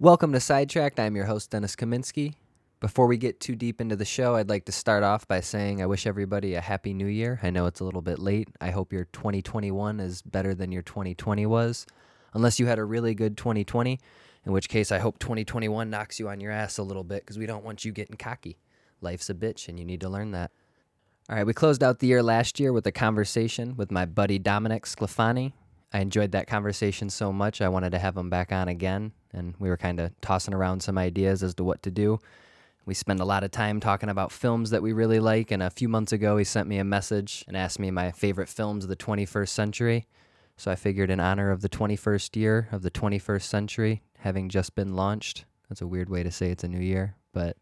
Welcome to Sidetracked. I'm your host, Dennis Kaminsky. Before we get too deep into the show, I'd like to start off by saying I wish everybody a happy new year. I know it's a little bit late. I hope your 2021 is better than your 2020 was, unless you had a really good 2020, in which case I hope 2021 knocks you on your ass a little bit because we don't want you getting cocky. Life's a bitch and you need to learn that. All right, we closed out the year last year with a conversation with my buddy Dominic Sclafani. I enjoyed that conversation so much, I wanted to have him back on again, and we were kind of tossing around some ideas as to what to do. We spend a lot of time talking about films that we really like, and a few months ago, he sent me a message and asked me my favorite films of the 21st century. So I figured, in honor of the 21st year of the 21st century having just been launched, that's a weird way to say it's a new year, but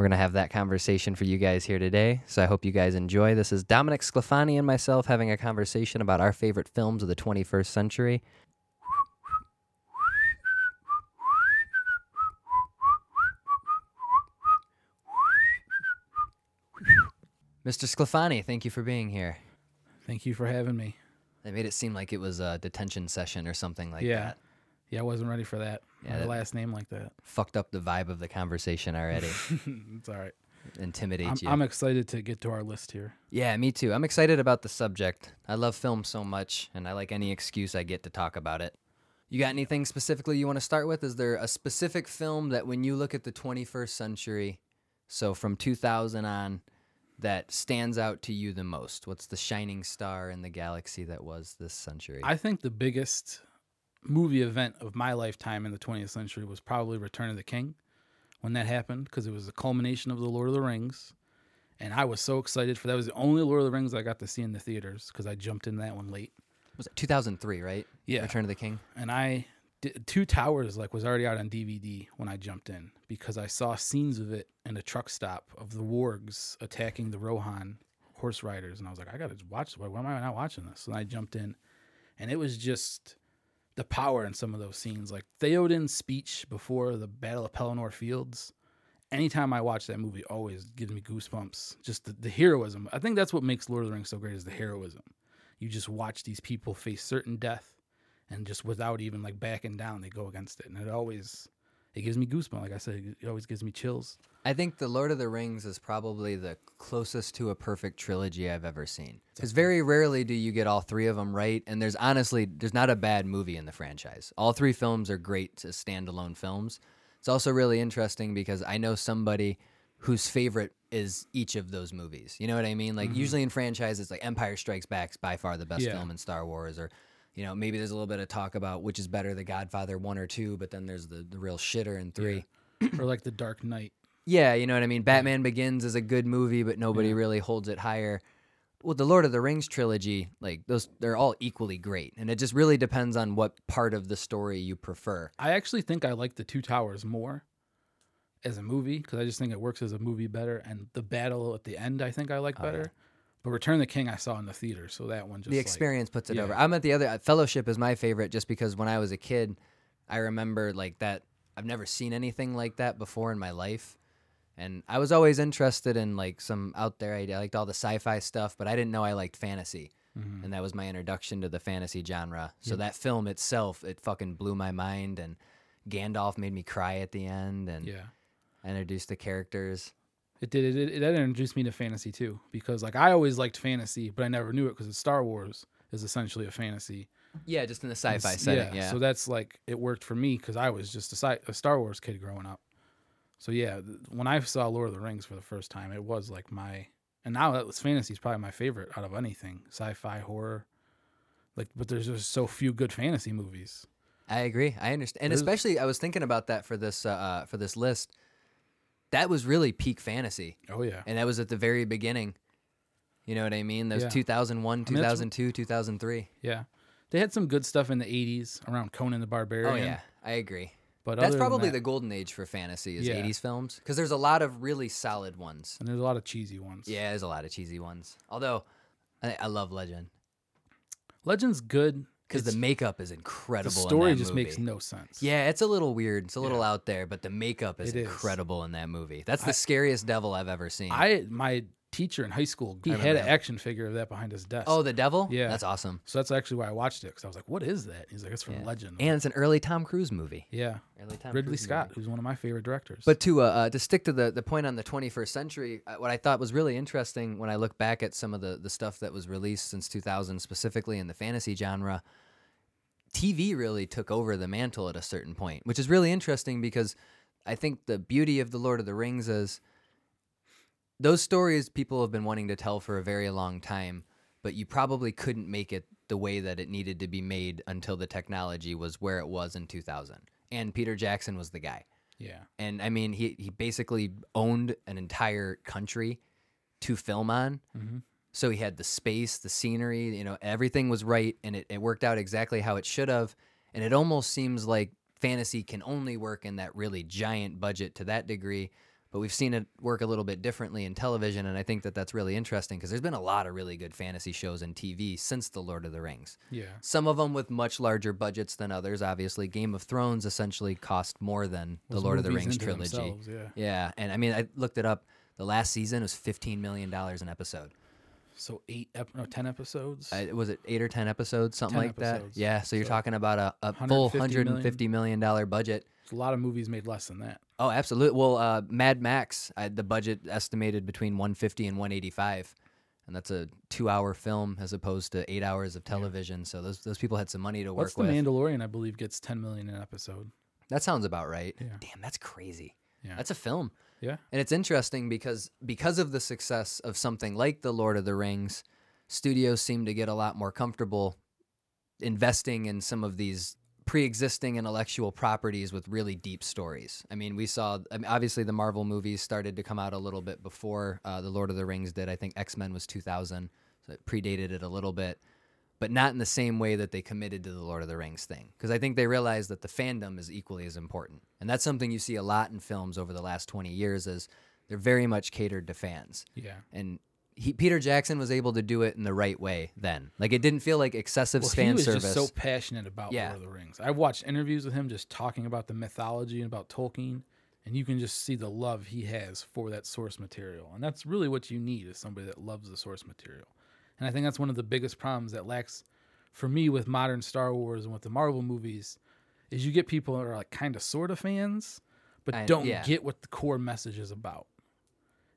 we're going to have that conversation for you guys here today. So I hope you guys enjoy. This is Dominic Sclafani and myself having a conversation about our favorite films of the 21st century. Mr. Sclafani, thank you for being here. Thank you for having me. They made it seem like it was a detention session or something like yeah. that. Yeah, I wasn't ready for that. Yeah, that- last name like that. Fucked up the vibe of the conversation already. it's all right. Intimidate I'm, you. I'm excited to get to our list here. Yeah, me too. I'm excited about the subject. I love film so much, and I like any excuse I get to talk about it. You got anything specifically you want to start with? Is there a specific film that when you look at the 21st century, so from 2000 on, that stands out to you the most? What's the shining star in the galaxy that was this century? I think the biggest movie event of my lifetime in the 20th century was probably Return of the King when that happened because it was the culmination of the Lord of the Rings. And I was so excited for that. It was the only Lord of the Rings I got to see in the theaters because I jumped in that one late. was it 2003, right? Yeah. Return of the King. and I did, Two Towers like was already out on DVD when I jumped in because I saw scenes of it in a truck stop of the wargs attacking the Rohan horse riders, and I was like, I gotta watch. Why why am I not watching this? And I jumped in, and it was just the power in some of those scenes, like Theoden's speech before the Battle of Pelennor Fields. Anytime I watch that movie, always gives me goosebumps. Just the, the heroism. I think that's what makes Lord of the Rings so great is the heroism. You just watch these people face certain death and just without even like backing down, they go against it. And it always it gives me goosebumps. Like I said, it always gives me chills. I think The Lord of the Rings is probably the closest to a perfect trilogy I've ever seen. Because very rarely do you get all three of them right. And there's honestly, there's not a bad movie in the franchise. All three films are great as standalone films. It's also really interesting because I know somebody whose favorite is each of those movies. You know what I mean? Like mm-hmm. usually in franchises, like Empire Strikes Back is by far the best Yeah. film in Star Wars, or you know maybe there's a little bit of talk about which is better, The Godfather one or two, but then there's the the real shitter in three. or like The Dark Knight. Yeah, you know what I mean. Batman Begins is a good movie, but nobody really holds it higher. Well, the Lord of the Rings trilogy, like those, they're all equally great, and it just really depends on what part of the story you prefer. I actually think I like The Two Towers more as a movie because I just think it works as a movie better. And the battle at the end, I think I like oh, better. But Return of the King, I saw in the theater, so that one just the like- experience puts it yeah. over. I'm at the other. uh, Fellowship is my favorite, just because when I was a kid, I remember like that. I've never seen anything like that before in my life, and I was always interested in like some out there. I liked all the sci-fi stuff, but I didn't know I liked fantasy. Mm-hmm. and that was my introduction to the fantasy genre. So that film itself, it fucking blew my mind, and Gandalf made me cry at the end, and yeah. introduced the characters. It did. It, it, that introduced me to fantasy too, because like I always liked fantasy, but I never knew it because Star Wars is essentially a fantasy. Yeah, just in the sci-fi setting. Yeah, So that's like it worked for me because I was just a, sci- a Star Wars kid growing up. So yeah, th- when I saw Lord of the Rings for the first time, it was like my and now that was fantasy is probably my favorite out of anything sci-fi horror. Like, but there's just so few good fantasy movies. I agree. I understand, and There's- especially I was thinking about that for this uh, uh, for this list. That was really peak fantasy, Oh yeah, and that was at the very beginning. You know what I mean? Was Yeah. 2001, mean, that's- 2002, 2003. yeah. They had some good stuff in the '80s around Conan the Barbarian. Oh yeah, I agree. but That's probably that- the golden age for fantasy is Yeah. 80s films because there's a lot of really solid ones. and there's a lot of cheesy ones. Yeah, there's a lot of cheesy ones. Although I, I love Legend Legend's good because the makeup is incredible. the story just makes no sense. Yeah, it's a little weird. It's a little out there, but the makeup is incredible in that movie. That's the scariest devil I've ever seen. I my teacher in high school. He had an that. action figure of that behind his desk. Oh, the devil. Yeah. that's awesome. so that's actually why I watched it because I was like, "What is that?" He's like, "It's from Yeah. Legend." And it's an early Tom Cruise movie. yeah, Early Tom Ridley Cruise Scott, movie. who's one of my favorite directors. But to uh, uh, to stick to the the point on the 21st century, uh, what I thought was really interesting when I look back at some of the the stuff that was released since 2000, specifically in the fantasy genre, TV really took over the mantle at a certain point, which is really interesting because I think the beauty of the Lord of the Rings is those stories people have been wanting to tell for a very long time, but you probably couldn't make it the way that it needed to be made until the technology was where it was in 2000. And Peter Jackson was the guy. yeah, And I mean, he, he basically owned an entire country to film on. hmm So he had the space, the scenery, you know, everything was right and it, it worked out exactly how it should have. And it almost seems like fantasy can only work in that really giant budget to that degree. But we've seen it work a little bit differently in television. And I think that that's really interesting because there's been a lot of really good fantasy shows in TV since The Lord of the Rings. yeah. Some of them with much larger budgets than others. Obviously, Game of Thrones essentially cost more than the Lord of the Rings trilogy. yeah. Yeah, and I mean, I looked it up. The last season was fifteen million dollars an episode. So eight, ep- no, ten episodes. I, was it eight or ten episodes, something 10 like that? Yeah. So you're So talking about a, a full 150 hundred million? and fifty million dollar budget. There's a lot of movies made less than that. Oh, absolutely. Well, uh, Mad Max, I, the budget estimated between one fifty and one eighty five. And that's a two-hour film as opposed to eight hours of television. So those those people had some money to What's work the with. Mandalorian? I believe gets ten million an episode. that sounds about right. Yeah. Damn, that's crazy. Yeah. That's a film. Yeah, And it's interesting because because of the success of something like The Lord of the Rings, studios seem to get a lot more comfortable investing in some of these pre-existing intellectual properties with really deep stories. I mean, we saw I mean, obviously the Marvel movies started to come out a little bit before uh, The Lord of the Rings did. I think X-Men was 2000, so it predated it a little bit. But not in the same way that they committed to the Lord of the Rings thing. Because I think they realized that the fandom is equally as important. And that's something you see a lot in films over the last 20 years is they're very much catered to fans. yeah. And he, Peter Jackson was able to do it in the right way then. Like it didn't feel like excessive Well, fan he was service. just so passionate about Yeah. Lord of the Rings. I've watched interviews with him just talking about the mythology and about Tolkien, and you can just see the love he has for that source material. And that's really what you need is somebody that loves the source material. And I think that's one of the biggest problems that lacks for me with modern Star Wars and with the Marvel movies is you get people that are like kind of sort of fans, but I- don't yeah. get what the core message is about.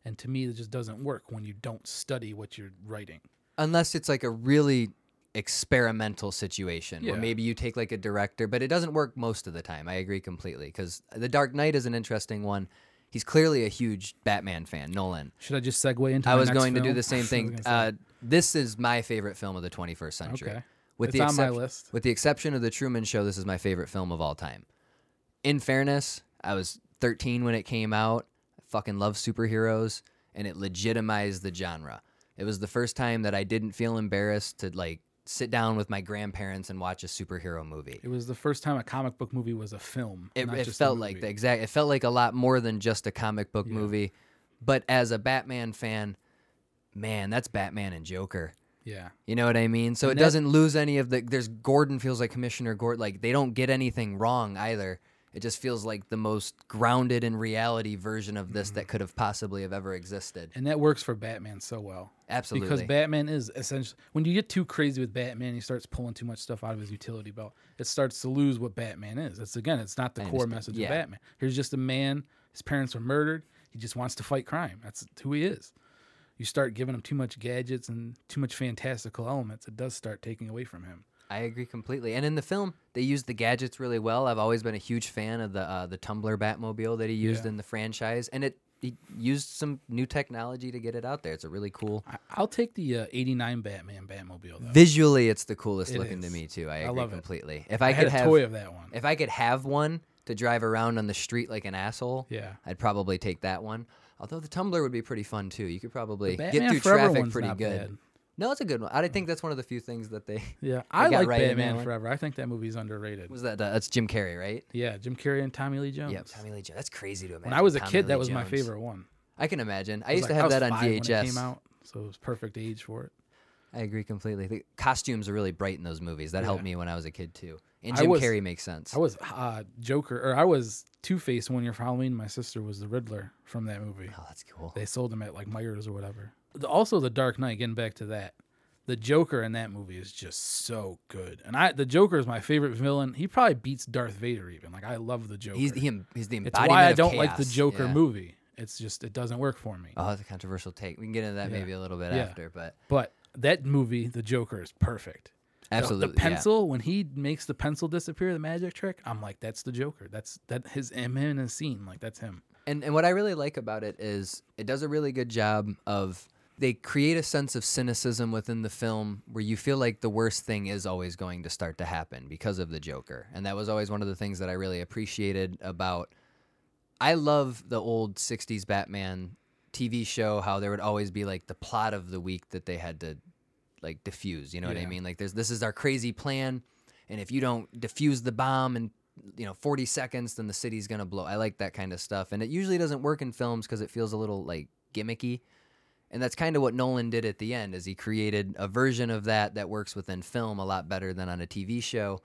And to me, it just doesn't work when you don't study what you're writing. unless it's like a really experimental situation where Yeah. maybe you take like a director, but it doesn't work most of the time. I agree completely because The Dark Knight is an interesting one. He's clearly a huge Batman fan, Nolan. Should I just segue into? I was going to do the same thing. Uh, this is my favorite film of the 21st century. Okay. With It's the on my list. With the exception of the Truman Show, this is my favorite film of all time. In fairness, I was 13 when it came out. Fucking love superheroes, and it legitimized the genre. It was the first time that I didn't feel embarrassed to like sit down with my grandparents and watch a superhero movie. It was the first time a comic book movie was a film. It, not it felt like the exact. It felt like a lot more than just a comic book Yeah. movie. But as a Batman fan, man, that's Batman and Joker. Yeah. You know what I mean? So And it that- doesn't lose any of the. There's Gordon feels like Commissioner Gordon. Like they don't get anything wrong either. It just feels like the most grounded in reality version of Mm-hmm. this that could have possibly have ever existed. And that works for Batman so well. Absolutely. Because Batman is essentially when you get too crazy with Batman, he starts pulling too much stuff out of his utility belt. It starts to lose what Batman is. It's again, it's not the I core understand. message Yeah. of Batman. Here's just a man. His parents were murdered. He just wants to fight crime. That's who he is. You start giving him too much gadgets and too much fantastical elements. It does start taking away from him. I agree completely. And in the film, they used the gadgets really well. I've always been a huge fan of the uh, the Tumbler Batmobile that he used Yeah. in the franchise, and it he used some new technology to get it out there. It's a really cool. I, I'll take the uh, '89 Batman Batmobile though. Visually, it's the coolest It looking to me too. I I agree love it. completely. If I, I could have toy of that one. If I could have one to drive around on the street like an asshole, Yeah. I'd probably take that one. Although the Tumbler would be pretty fun too. You could probably get through Forever traffic pretty good. bad. No, it's a good one. I think that's one of the few things that they Yeah, I got like right Batman. Forever. I think that movie's underrated. was that. Uh, that's Jim Carrey, right? Yeah, Jim Carrey and Tommy Lee Jones. Yep, Tommy Lee Jones. That's crazy to imagine. when I was a Tommy kid, Lee that was my favorite one. I can imagine. I was used to like- have was that on five when it came out, so it was perfect age for it. I agree completely. The costumes are really bright in those movies. That helped me when I was a kid too. And Jim was- Carrey makes sense. I was uh, Joker, or I was Two Face one year for Halloween. My sister was the Riddler from that movie. oh, that's cool. They sold him at like Meijers or whatever. Also the Dark Knight. Getting back to that, the Joker in that movie is just so good, and I the Joker is my favorite villain. He probably beats Darth Vader even. Like I love the Joker. He's the em- he's the it's why I don't like the. Joker Yeah. movie. It's just it doesn't work for me. Oh, that's a controversial take. We can get into that Yeah. maybe a little bit Yeah. after, but But that movie, the Joker, is perfect. Absolutely. The, pencil when he makes the pencil disappear, the magic trick. I'm like, that's the Joker. That's that his him in a scene. Like that's him. And and what I really like about it is it does a really good job of they create a sense of cynicism within the film where you feel like the worst thing is always going to start to happen because of the Joker. And that was always one of the things that I really appreciated about I love the old 60s Batman TV show how there would always be like the plot of the week that they had to like diffuse, you know what I mean? Like there's this is our crazy plan and if you don't defuse the bomb in you know 40 seconds then the city's going to blow. I like that kind of stuff and it usually doesn't work in films cuz it feels a little like gimmicky. And that's kind of what Nolan did at the end is he created a version of that that works within film a lot better than on a TV show.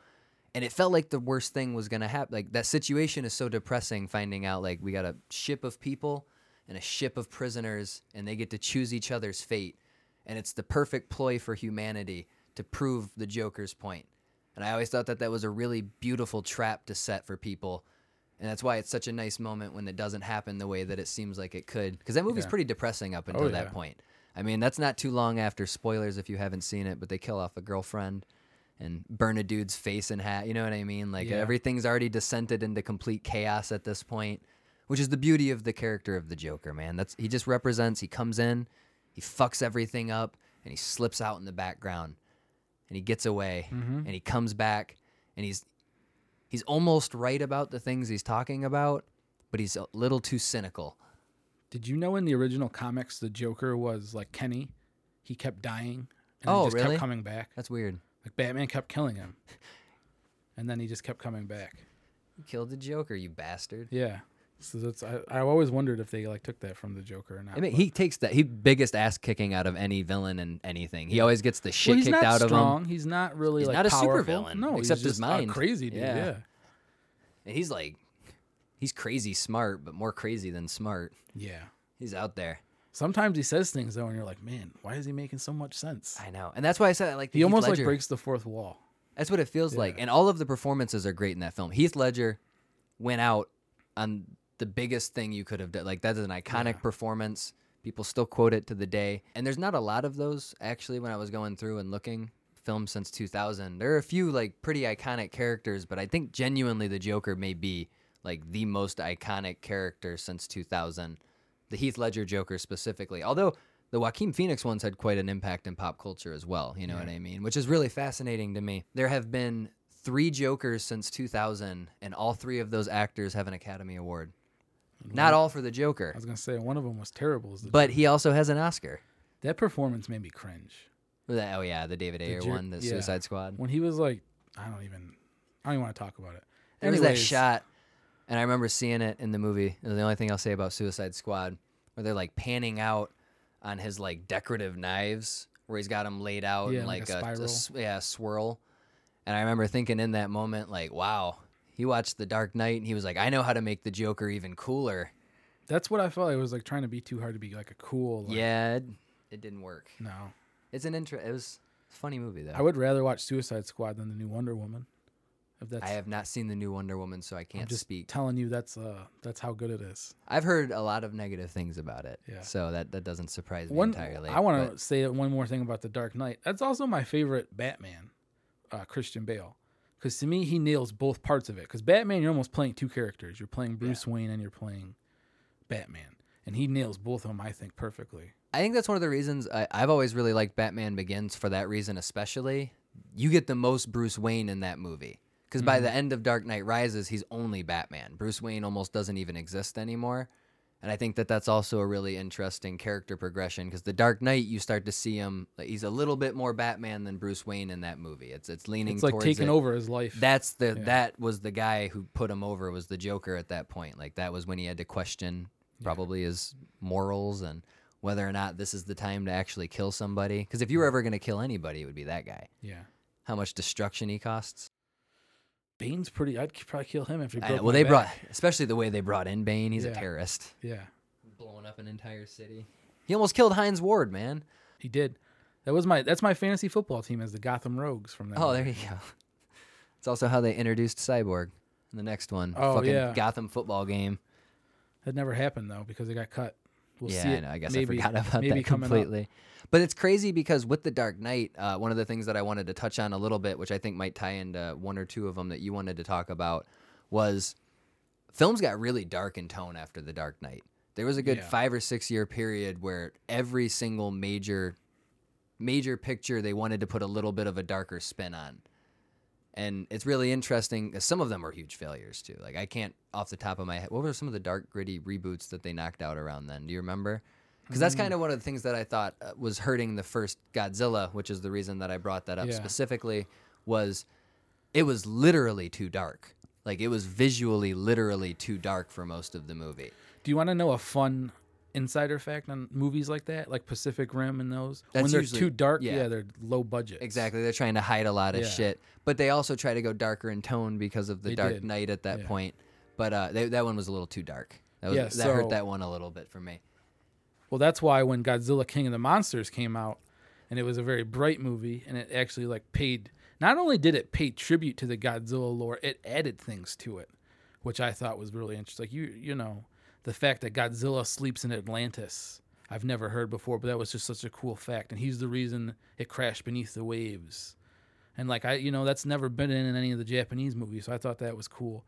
And it felt like the worst thing was going to happen. Like that situation is so depressing finding out like we got a ship of people and a ship of prisoners and they get to choose each other's fate. And it's the perfect ploy for humanity to prove the Joker's point. And I always thought that that was a really beautiful trap to set for people. And that's why it's such a nice moment when it doesn't happen the way that it seems like it could. Because that movie's Yeah. pretty depressing up until Oh, that point. I mean, that's not too long after spoilers if you haven't seen it, but they kill off a girlfriend and burn a dude's face and hat. You know what I mean? Like Yeah. everything's already descended into complete chaos at this point, which is the beauty of the character of the Joker, man. That's he just represents. He comes in, he fucks everything up, and he slips out in the background, and he gets away, Mm-hmm. and he comes back, and he's he's almost right about the things he's talking about, but he's a little too cynical. Did you know in the original comics the Joker was like Kenny? He kept dying. And Oh, he just really? kept coming back. That's weird. Like Batman kept killing him. And then he just kept coming back. You killed the Joker, you bastard. Yeah. So that's I, I always wondered if they like took that from the Joker or not. I mean, he takes that he biggest ass kicking out of any villain and anything. He always gets the shit well, he's kicked not out strong. of him, He's not really He's like not a powerful. supervillain, No, except he's his just a mind. crazy dude. Yeah. Yeah. and he's like, he's crazy smart, but more crazy than smart. Yeah. He's out there. Sometimes he says things though, and you're like, man, why is he making so much sense? I know, and that's why I said I like. the He Heath almost Ledger. like breaks the fourth wall. That's what it feels like, and all of the performances are great in that film. Heath Ledger went out on the biggest thing you could have done. Like that is an iconic Yeah. performance. People still quote it to the day, and there's not a lot of those actually. When I was going through and looking films since 2000, there are a few like pretty iconic characters, but I think genuinely the Joker may be like the most iconic character since 2000. The Heath Ledger Joker specifically, although the Joaquin Phoenix ones had quite an impact in pop culture as well. You know what I mean? Which is really fascinating to me. There have been three Jokers since 2000, and all three of those actors have an Academy Award. Not all for the Joker, I was gonna say one of them was terrible. As the but he also has an Oscar. that performance made me cringe. The- Oh yeah, the David Ayer Jer- one, the yeah. Suicide Squad. When he was like, I don't even, I don't even want to talk about it. There was that Anyways, shot, and I remember seeing it in the movie. And the only thing I'll say about Suicide Squad, where they're like panning out on his like decorative knives, where he's got them laid out Yeah, in like like, a a, a spiral. s- yeah swirl. And I remember thinking in that moment, like, wow, he watched The Dark Knight, and he was like, I know how to make the Joker even cooler. That's what I felt. It was like trying to be too hard to be like a cool. Like, yeah, it, it didn't work. No, It's an intro. It was a funny movie though. I would rather watch Suicide Squad than the new Wonder Woman. If that's, I have not seen the new Wonder Woman, so I I'm can't just speak. telling you that's uh that's how good it is. I've heard a lot of negative things about it, Yeah. so that, that doesn't surprise me One, entirely. I want to say one more thing about the Dark Knight. That's also my favorite Batman, uh, Christian Bale, because to me he nails both parts of it. Because Batman, you're almost playing two characters. You're playing Bruce Wayne and you're playing Batman, and he nails both of them. I think perfectly. I think that's one of the reasons I, I've always really liked Batman Begins for that reason, especially. You get the most Bruce Wayne in that movie. Because by mm-hmm. the end of Dark Knight Rises, he's only Batman. Bruce Wayne almost doesn't even exist anymore. And I think that that's also a really interesting character progression because the Dark Knight, you start to see him, like, he's a little bit more Batman than Bruce Wayne in that movie. It's it's leaning It's like taking it. over his life. That's the that was the guy who put him over was the Joker at that point. Like that was when he had to question probably his morals and whether or not this is the time to actually kill somebody. Because if you were ever going to kill anybody, it would be that guy. yeah, How much destruction he costs. Bane's pretty. I'd probably kill him if he I broke know. Well, my they back. brought, especially the way they brought in Bane. He's a terrorist, Yeah, blowing up an entire city. He almost killed Hines Ward, man. He did. That was my that's my fantasy football team as the Gotham Rogues from that. Oh, there you go. It's also how they introduced Cyborg in the next one. Oh, Fucking yeah. Gotham football game. That never happened though because they got cut. We'll yeah, see I know. I guess maybe, I forgot about that completely. But it's crazy because with the Dark Knight, uh, one of the things that I wanted to touch on a little bit, which I think might tie into one or two of them that you wanted to talk about, was films got really dark in tone after the Dark Knight. There was a good Yeah. five or six year period where every single major major picture they wanted to put a little bit of a darker spin on. And it's really interesting 'cause some of them were huge failures too. Like I can't off the top of my head. What were some of the dark gritty reboots that they knocked out around then? Do you remember? Because that's kind of one of the things that I thought uh, was hurting the first Godzilla, which is the reason that I brought that up Yeah. specifically. Was it was literally too dark. Like it was visually, literally too dark for most of the movie. Do you want to know a fun insider fact on movies like that, like Pacific Rim and those? when they're usually- too dark, yeah. yeah. they're low budget. Exactly. They're trying to hide a lot of Yeah. shit, but they also try to go darker in tone because of the They Dark did. Knight at that Yeah. point. But uh, they, that one was a little too dark. That, was, Yeah, that hurt that one a little bit for me. Well, that's why when Godzilla King of the Monsters came out, and it was a very bright movie, and it actually like paid. Not only did it pay tribute to the Godzilla lore, it added things to it, which I thought was really interesting. Like you, you know, the fact that Godzilla sleeps in Atlantis, I've never heard before, but that was just such a cool fact, and he's the reason it crashed beneath the waves. And like I, you know, that's never been in any of the Japanese movies, so I thought that was cool.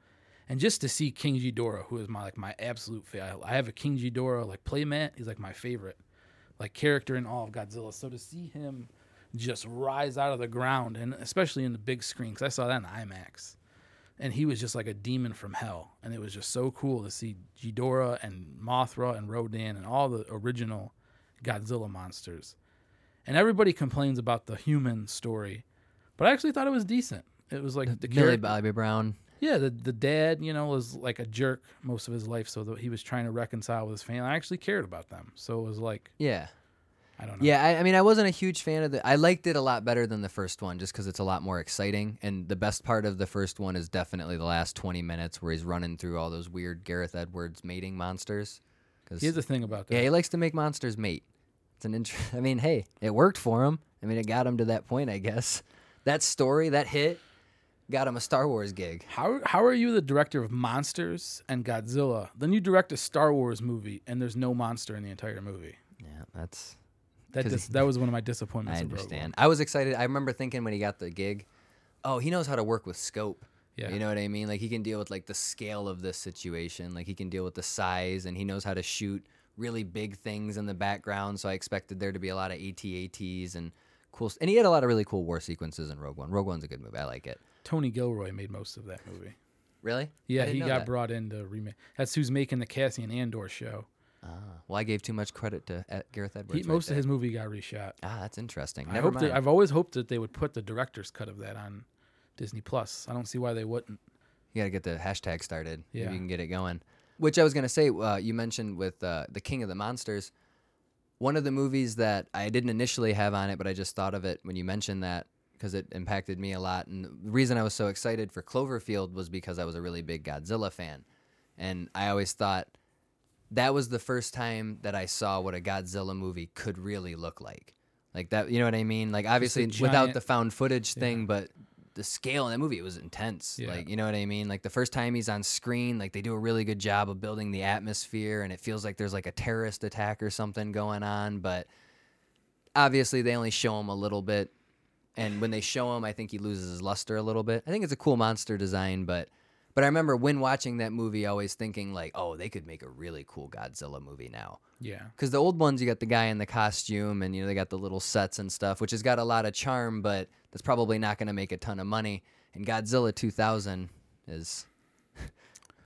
And just to see King Ghidorah, who is my like my absolute favorite, I have a King Ghidorah like playmat. He's like my favorite, like character in all of Godzilla. So to see him just rise out of the ground, and especially in the big screen, because I saw that in IMAX, and he was just like a demon from hell, and it was just so cool to see Ghidorah and Mothra and Rodan and all the original Godzilla monsters. And everybody complains about the human story, but I actually thought it was decent. It was like the Millie character- Bobby Brown. yeah, the the dad, you know, was like a jerk most of his life, so that he was trying to reconcile with his family. I actually cared about them, so it was like Yeah. I don't know. Yeah, I, I mean, I wasn't a huge fan of the. I liked it a lot better than the first one, just because it's a lot more exciting. And the best part of the first one is definitely the last twenty minutes where he's running through all those weird Gareth Edwards mating monsters. 'Cause- Here's the thing about that. yeah, he likes to make monsters mate. It's an int- I mean, hey, it worked for him. I mean, it got him to that point, I guess. That story, that hit, got him a Star Wars gig. How how are you the director of monsters and Godzilla? Then you direct a Star Wars movie and there's no monster in the entire movie. Yeah, that's. That dis- that was one of my disappointments. I of Rogue One. understand. I was excited. I remember thinking when he got the gig, oh, he knows how to work with scope. Yeah. You know what I mean? Like he can deal with like the scale of this situation. Like he can deal with the size, and he knows how to shoot really big things in the background. So I expected there to be a lot of AT-ATs and cool. And he had a lot of really cool war sequences in Rogue One. Rogue One's a good movie. I like it. Tony Gilroy made most of that movie. Really? Yeah, he got that. brought in to remake. That's who's making the Cassian Andor show. Ah, well, I gave too much credit to uh, Gareth Edwards. He, right most there. of his movie got reshot. Ah, that's interesting. I Never hope mind. that, I've always hoped that they would put the director's cut of that on Disney Plus. I don't see why they wouldn't. You got to get the hashtag started. Maybe Yeah. you can get it going. Which I was going to say, uh, you mentioned with uh, The King of the Monsters. One of the movies that I didn't initially have on it, but I just thought of it when you mentioned that because it impacted me a lot. And the reason I was so excited for Cloverfield was because I was a really big Godzilla fan. And I always thought that was the first time that I saw what a Godzilla movie could really look like. Like that, you know what I mean? Like obviously without the found footage thing, but the scale in that movie it was intense. Yeah. Like you know what I mean? Like the first time he's on screen, like they do a really good job of building the atmosphere, and it feels like there's like a terrorist attack or something going on. But obviously they only show him a little bit, and when they show him, I think he loses his luster a little bit. I think it's a cool monster design, but but I remember when watching that movie, always thinking like, oh, they could make a really cool Godzilla movie now. Yeah. Because the old ones, you got the guy in the costume, and you know they got the little sets and stuff, which has got a lot of charm, but that's probably not going to make a ton of money. And Godzilla 2000 is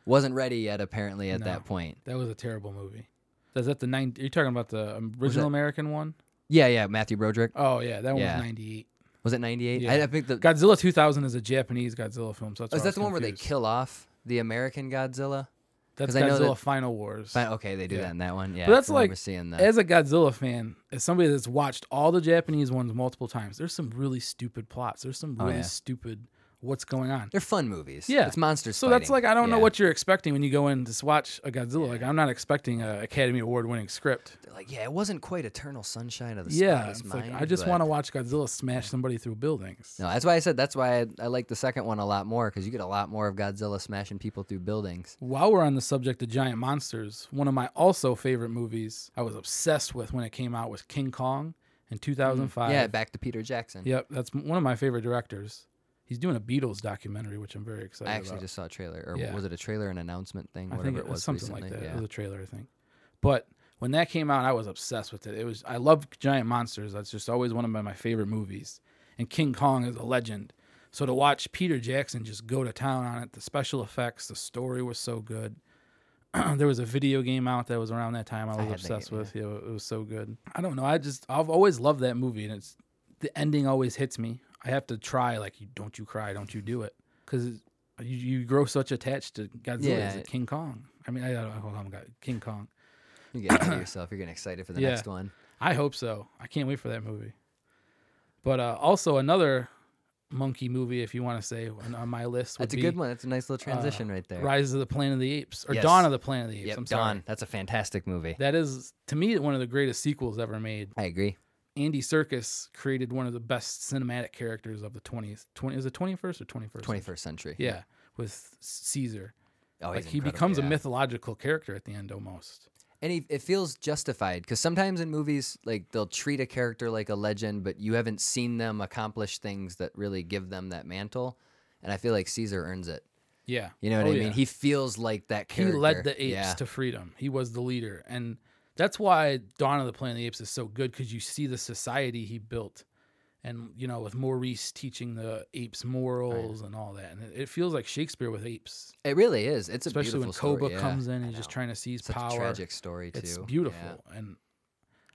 wasn't ready yet, apparently, at No. that point. That was a terrible movie. Is that the nine? Are you talking about the um, original American one? Yeah, yeah, Matthew Broderick. Oh yeah, that one Yeah. was ninety eight. Was it 98? Yeah. I, I think the Godzilla 2000 is a Japanese Godzilla film. So that's oh, is that the one where they kill off the American Godzilla? That's 'cause I know Godzilla that- Final Wars. Okay, they do Yeah. that in that one. Yeah, But that's like seeing that. as a Godzilla fan, as somebody that's watched all the Japanese ones multiple times, there's some really stupid plots. There's some Oh, really yeah. stupid what's going on. They're fun movies. Yeah. it's monsters. So that's like I don't know what you're expecting when you go in to watch a Godzilla. Like I'm not expecting an Academy Award winning script. They're like. Yeah, it wasn't quite Eternal Sunshine of the Yeah, Spotless it's like I just but- want to watch Godzilla smash somebody through buildings. No, that's why I said that's why I, I like the second one a lot more because you get a lot more of Godzilla smashing people through buildings. While we're on the subject of giant monsters, one of my also favorite movies I was obsessed with when it came out was King Kong in 2005. Mm, Yeah, back to Peter Jackson. Yep, that's one of my favorite directors. He's doing a Beatles documentary, which I'm very excited I actually about. just saw a trailer, or Yeah. was it a trailer and announcement thing? I Whatever think it was something recently. like that. Yeah. It was a trailer, I think. But when that came out, I was obsessed with it. It was I love giant monsters. That's just always one of my, my favorite movies. And King Kong is a legend. So to watch Peter Jackson just go to town on it, the special effects, the story was so good. there was a video game out that was around that time I was that obsessed game, with. Yeah, it was so good. I don't know. I just I've always loved that movie, and it's the ending always hits me. I have to try like you don't you cry, don't you do it, because you, you grow such attached to Godzilla as a King Kong. I mean, I, I hold on, God, King Kong. You get ahead of yourself. You're getting excited for the Yeah. next one. I hope so. I can't wait for that movie. But uh, also another monkey movie, if you want to say, on my list. Would That's a be, good one. That's a nice little transition right there. Rise of the Planet of the Apes or Yes. Dawn of the Planet of the Apes. Yep, I'm sorry. Dawn. That's a fantastic movie. That is to me one of the greatest sequels ever made. I agree. Andy Serkis created one of the best cinematic characters of the 20th 20 is it 21st or 21st? 21st century. Yeah, with Caesar. Oh, like he becomes yeah. a mythological character at the end almost. and he, it feels justified because sometimes in movies like they'll treat a character like a legend but you haven't seen them accomplish things that really give them that mantle and i feel like caesar earns it Yeah. you know what Oh, i mean yeah. he feels like that character. he led the apes yeah. to freedom. He was the leader, and that's why Dawn of the Planet of the Apes is so good because you see the society he built, and you know with Maurice teaching the apes morals and all that, and it, it feels like Shakespeare with apes, it really is it's a especially when Koba yeah. comes in and just trying to seize such power. a tragic story too It's Yeah. beautiful, and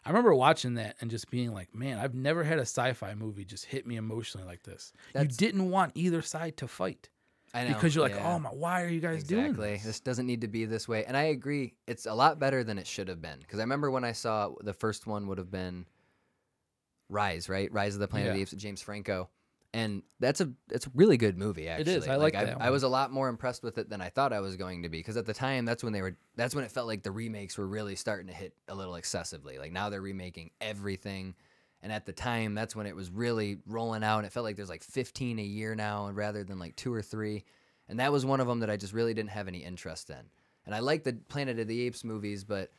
I remember watching that and just being like, man, I've never had a sci-fi movie just hit me emotionally like this. That's- you didn't want either side to fight I know, because you're like, yeah. oh my, why are you guys doing Exactly. this? This doesn't need to be this way. And I agree. It's a lot better than it should have been. Because I remember when I saw the first one would have been Rise, right? Rise of the Planet of the Apes with James Franco. And that's a it's a really good movie. Actually, is. I like I, that I one. was a lot more impressed with it than I thought I was going to be. Because at the time, that's when they were. That's when it felt like the remakes were really starting to hit a little excessively. Like now they're remaking everything, and at the time, that's when it was really rolling out. And it felt like there's like 15 a year now, and rather than like two or three. And that was one of them that I just really didn't have any interest in. And I like the Planet of the Apes movies, but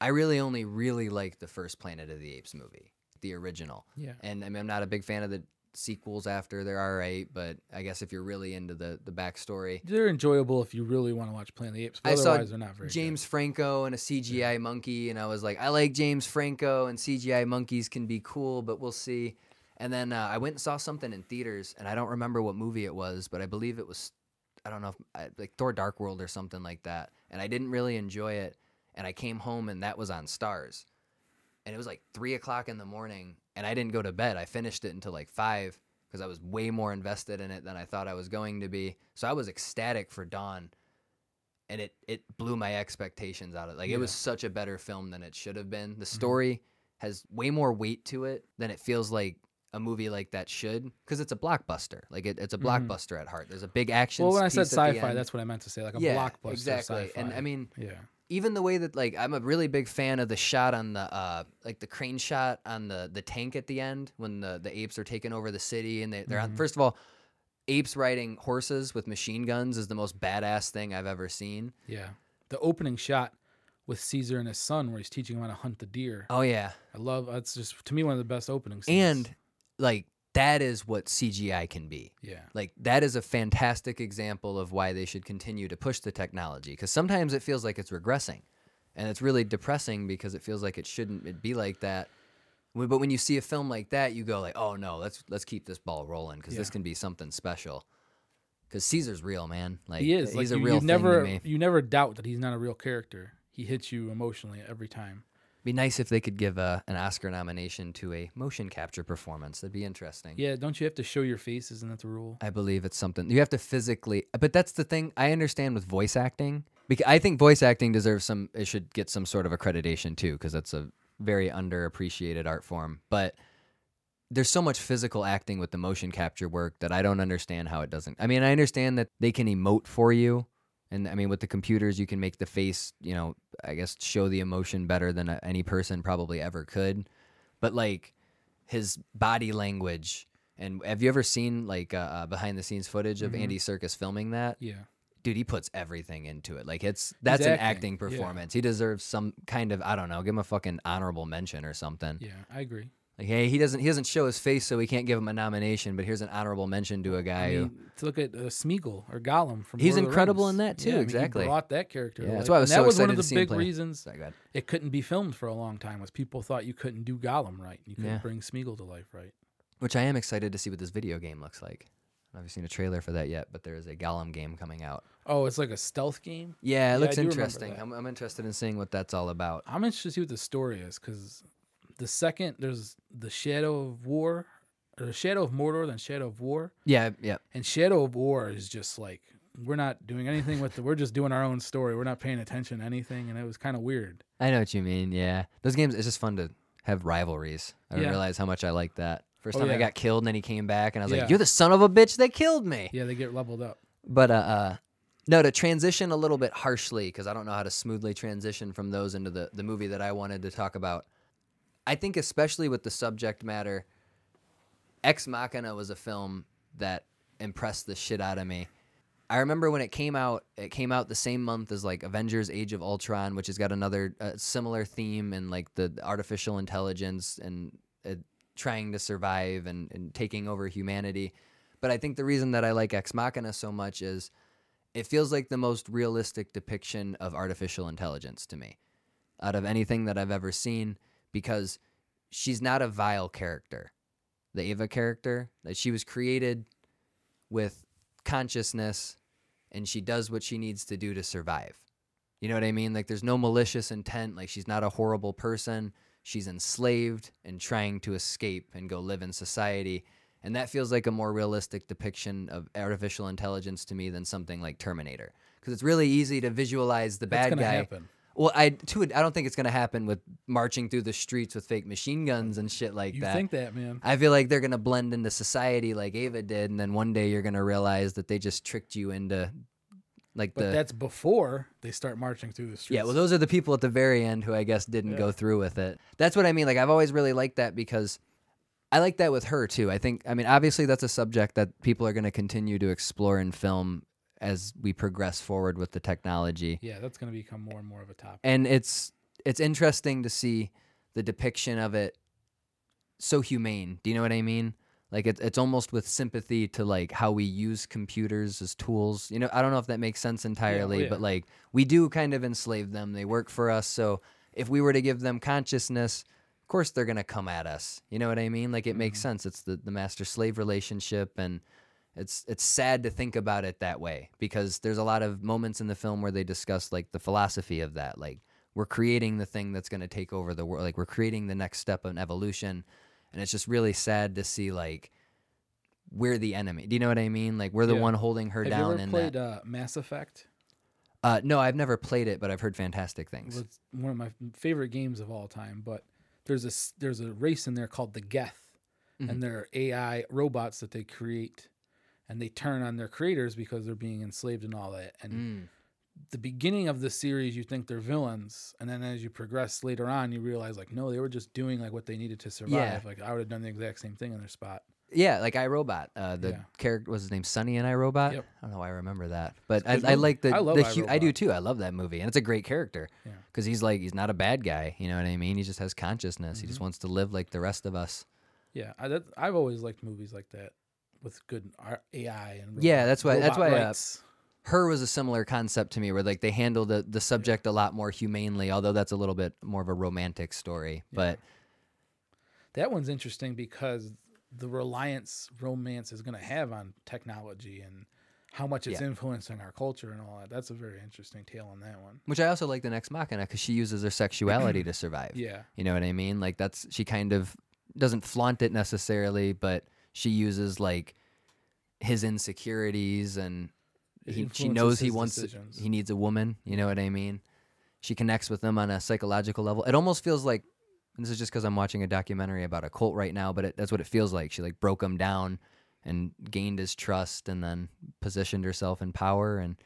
I really only really like the first Planet of the Apes movie, the original. Yeah. And I mean, I'm not a big fan of the sequels after. They're all right, but I guess if you're really into the the backstory, They're enjoyable if you really want to watch Planet of the Apes. But I saw they're not very. James Franco and a CGI monkey, and I was like, I like James Franco, and CGI monkeys can be cool, but we'll see. And then uh, I went and saw something in theaters, and I don't remember what movie it was, but I believe it was, I don't know, if, like Thor: Dark World or something like that. And I didn't really enjoy it. And I came home, and that was on Starz, and it was like three o'clock in the morning, and I didn't go to bed. I finished it until like five because I was way more invested in it than I thought I was going to be. So I was ecstatic for Dawn and it it blew my expectations out of it. Like it was such a better film than it should have been. The mm-hmm. story has way more weight to it than it feels like a movie like that should because it's a blockbuster. Like it, it's a mm-hmm. blockbuster at heart. There's a big action. Well, when I said piece at the sci-fi, that's what I meant to say, like a yeah, blockbuster exactly. sci-fi. And I mean, yeah, even the way that like I'm a really big fan of the shot on the uh like the crane shot on the the tank at the end when the the apes are taking over the city and they, they're Mm-hmm. on first of all apes riding horses with machine guns is the most badass thing I've ever seen. yeah. The opening shot with Caesar and his son, where he's teaching him how to hunt the deer. Oh yeah. I love. That's just to me one of the best openings. And like that is what CGI can be. yeah, Like that is a fantastic example of why they should continue to push the technology because sometimes it feels like it's regressing. And it's really depressing because it feels like it shouldn't it be like that. But when you see a film like that, you go like, "Oh no, let's let's keep this ball rolling because this can be something special." Because Caesar's real, man. Like he is. He's like, a you, real you thing never, to me. you never doubt that he's not a real character. He hits you emotionally every time. Be nice if they could give a, an Oscar nomination to a motion capture performance. That'd be interesting. Yeah, don't you have to show your face? Isn't that the rule? I believe it's something you have to physically. But that's the thing. I understand with voice acting because I think voice acting deserves some. It should get some sort of accreditation too because that's a very underappreciated art form. But there's so much physical acting with the motion capture work that I don't understand how it doesn't. I mean, I understand that they can emote for you. And I mean, with the computers, you can make the face, you know, I guess show the emotion better than any person probably ever could. But like his body language, and have you ever seen like uh, uh, behind the scenes footage of Mhm. Andy Serkis filming that? Yeah. Dude, he puts everything into it. Like it's that's an acting, acting yeah. performance. He deserves some kind of I don't know, give him a fucking honorable mention or something. Yeah, I agree. Like, hey, he doesn't he doesn't show his face, so we can't give him a nomination. But here's an honorable mention to a guy I who. to look at uh, Smeagol or Gollum from He's Lord of the incredible Rings. in that, too, Yeah, I mean, exactly. He brought that character. to that's life. why I was and so that was one excited of to the see him big play. reasons Sorry, go ahead. it couldn't be filmed for a long time was people thought you couldn't do Gollum right. You couldn't Yeah. bring Smeagol to life right. Which I am excited to see what this video game looks like. I haven't seen a trailer for that yet, but there is a Gollum game coming out. Oh, it's like a stealth game. Yeah, it Yeah, I looks do remember interesting. that. I'm, I'm interested in seeing what that's all about. I'm interested to see what the story is because the second there's the Shadow of War, or the Shadow of Mordor, then Shadow of War, Yeah, yeah. and Shadow of War is just like we're not doing anything with the. We're just doing our own story. We're not paying attention to anything, and it was kind of weird. I know what you mean. Yeah, those games. It's just fun to have rivalries. I Yeah. realize how much I like that. First Oh, time I got killed, and then he came back, and I was Yeah. like, "You're the son of a bitch that killed me." Yeah, they get leveled up. But uh, uh no, to transition a little bit harshly because I don't know how to smoothly transition from those into the the movie that I wanted to talk about. I think especially with the subject matter, Ex Machina was a film that impressed the shit out of me. I remember when it came out. It came out the same month as like Avengers: Age of Ultron, which has got another uh, similar theme and like the artificial intelligence and uh, trying to survive and, and taking over humanity. But I think the reason that I like Ex Machina so much is it feels like the most realistic depiction of artificial intelligence to me out of anything that I've ever seen because she's not a vile character. The Ava character, that she was created with consciousness and she does what she needs to do to survive. You know what I mean? Like there's no malicious intent, like she's not a horrible person. She's enslaved and trying to escape and go live in society. And that feels like a more realistic depiction of artificial intelligence to me than something like Terminator. Because it's really easy to visualize the bad guy. happen. Well, I too, I don't think it's gonna happen with marching through the streets with fake machine guns and shit like You that. You think that, man? I feel like they're gonna blend into society like Ava did, and then one day you're gonna realize that they just tricked you into like But the that's before they start marching through the streets. yeah. Well, those are the people at the very end who I guess didn't go through with it. That's what I mean. Like I've always really liked that because I like that with her too. I think I mean obviously that's a subject that people are gonna continue to explore in film as we progress forward with the technology. yeah, that's going to become more and more of a topic. and it's it's interesting to see the depiction of it so humane. Do you know what I mean? Like it's it's almost with sympathy to like how we use computers as tools. You know, I don't know if that makes sense oh, entirely, yeah. but like we do kind of enslave them. They work for us. So if we were to give them consciousness, of course they're gonna come at us. You know what I mean? Like it makes mm-hmm. sense. It's the, the master slave relationship and it's it's sad to think about it that way because there's a lot of moments in the film where they discuss like the philosophy of that. Like we're creating the thing that's going to take over the world. Like we're creating the next step in evolution, and it's just really sad to see like we're the enemy. Do you know what I mean? Like we're the Yeah. one holding her Have down you ever in played that. uh, Mass Effect? Uh, no, I've never played it, but I've heard fantastic things. It's one of my favorite games of all time. But there's a there's a race in there called the Geth, Mhm. and they're AI robots that they create, and they turn on their creators because they're being enslaved and all that. And Mm. the beginning of the series, you think they're villains, and then as you progress later on, you realize like no, they were just doing like what they needed to survive. Yeah. Like I would have done the exact same thing in their spot. Yeah, like iRobot. Uh, the Yeah. character was his name Sonny in iRobot. Yep. I don't know why I remember that, but I, I like the. I love the hu- I do too. I love that movie, and it's a great character Yeah. because he's like he's not a bad guy. You know what I mean? He just has consciousness. He Mm-hmm. just wants to live like the rest of us. Yeah, I, that, I've always liked movies like that with good AI and Yeah, that's why- that's why, uh. Her was a similar concept to me, where like they handle the the subject a lot more humanely, although that's a little bit more of a romantic story. But that one's interesting because the reliance romance is going to have on technology and how much it's Yeah. influencing our culture and all that. That's a very interesting tale on that one. which I also like the next Machina because she uses her sexuality to survive. Yeah, You know what I mean? Like that's she kind of doesn't flaunt it necessarily, but she uses like his insecurities and he, she knows he wants decisions. he needs a woman. You know what I mean? She connects with them on a psychological level. It almost feels like And this is just because I'm watching a documentary about a cult right now, but it, that's what it feels like. She like broke him down and gained his trust, and then positioned herself in power and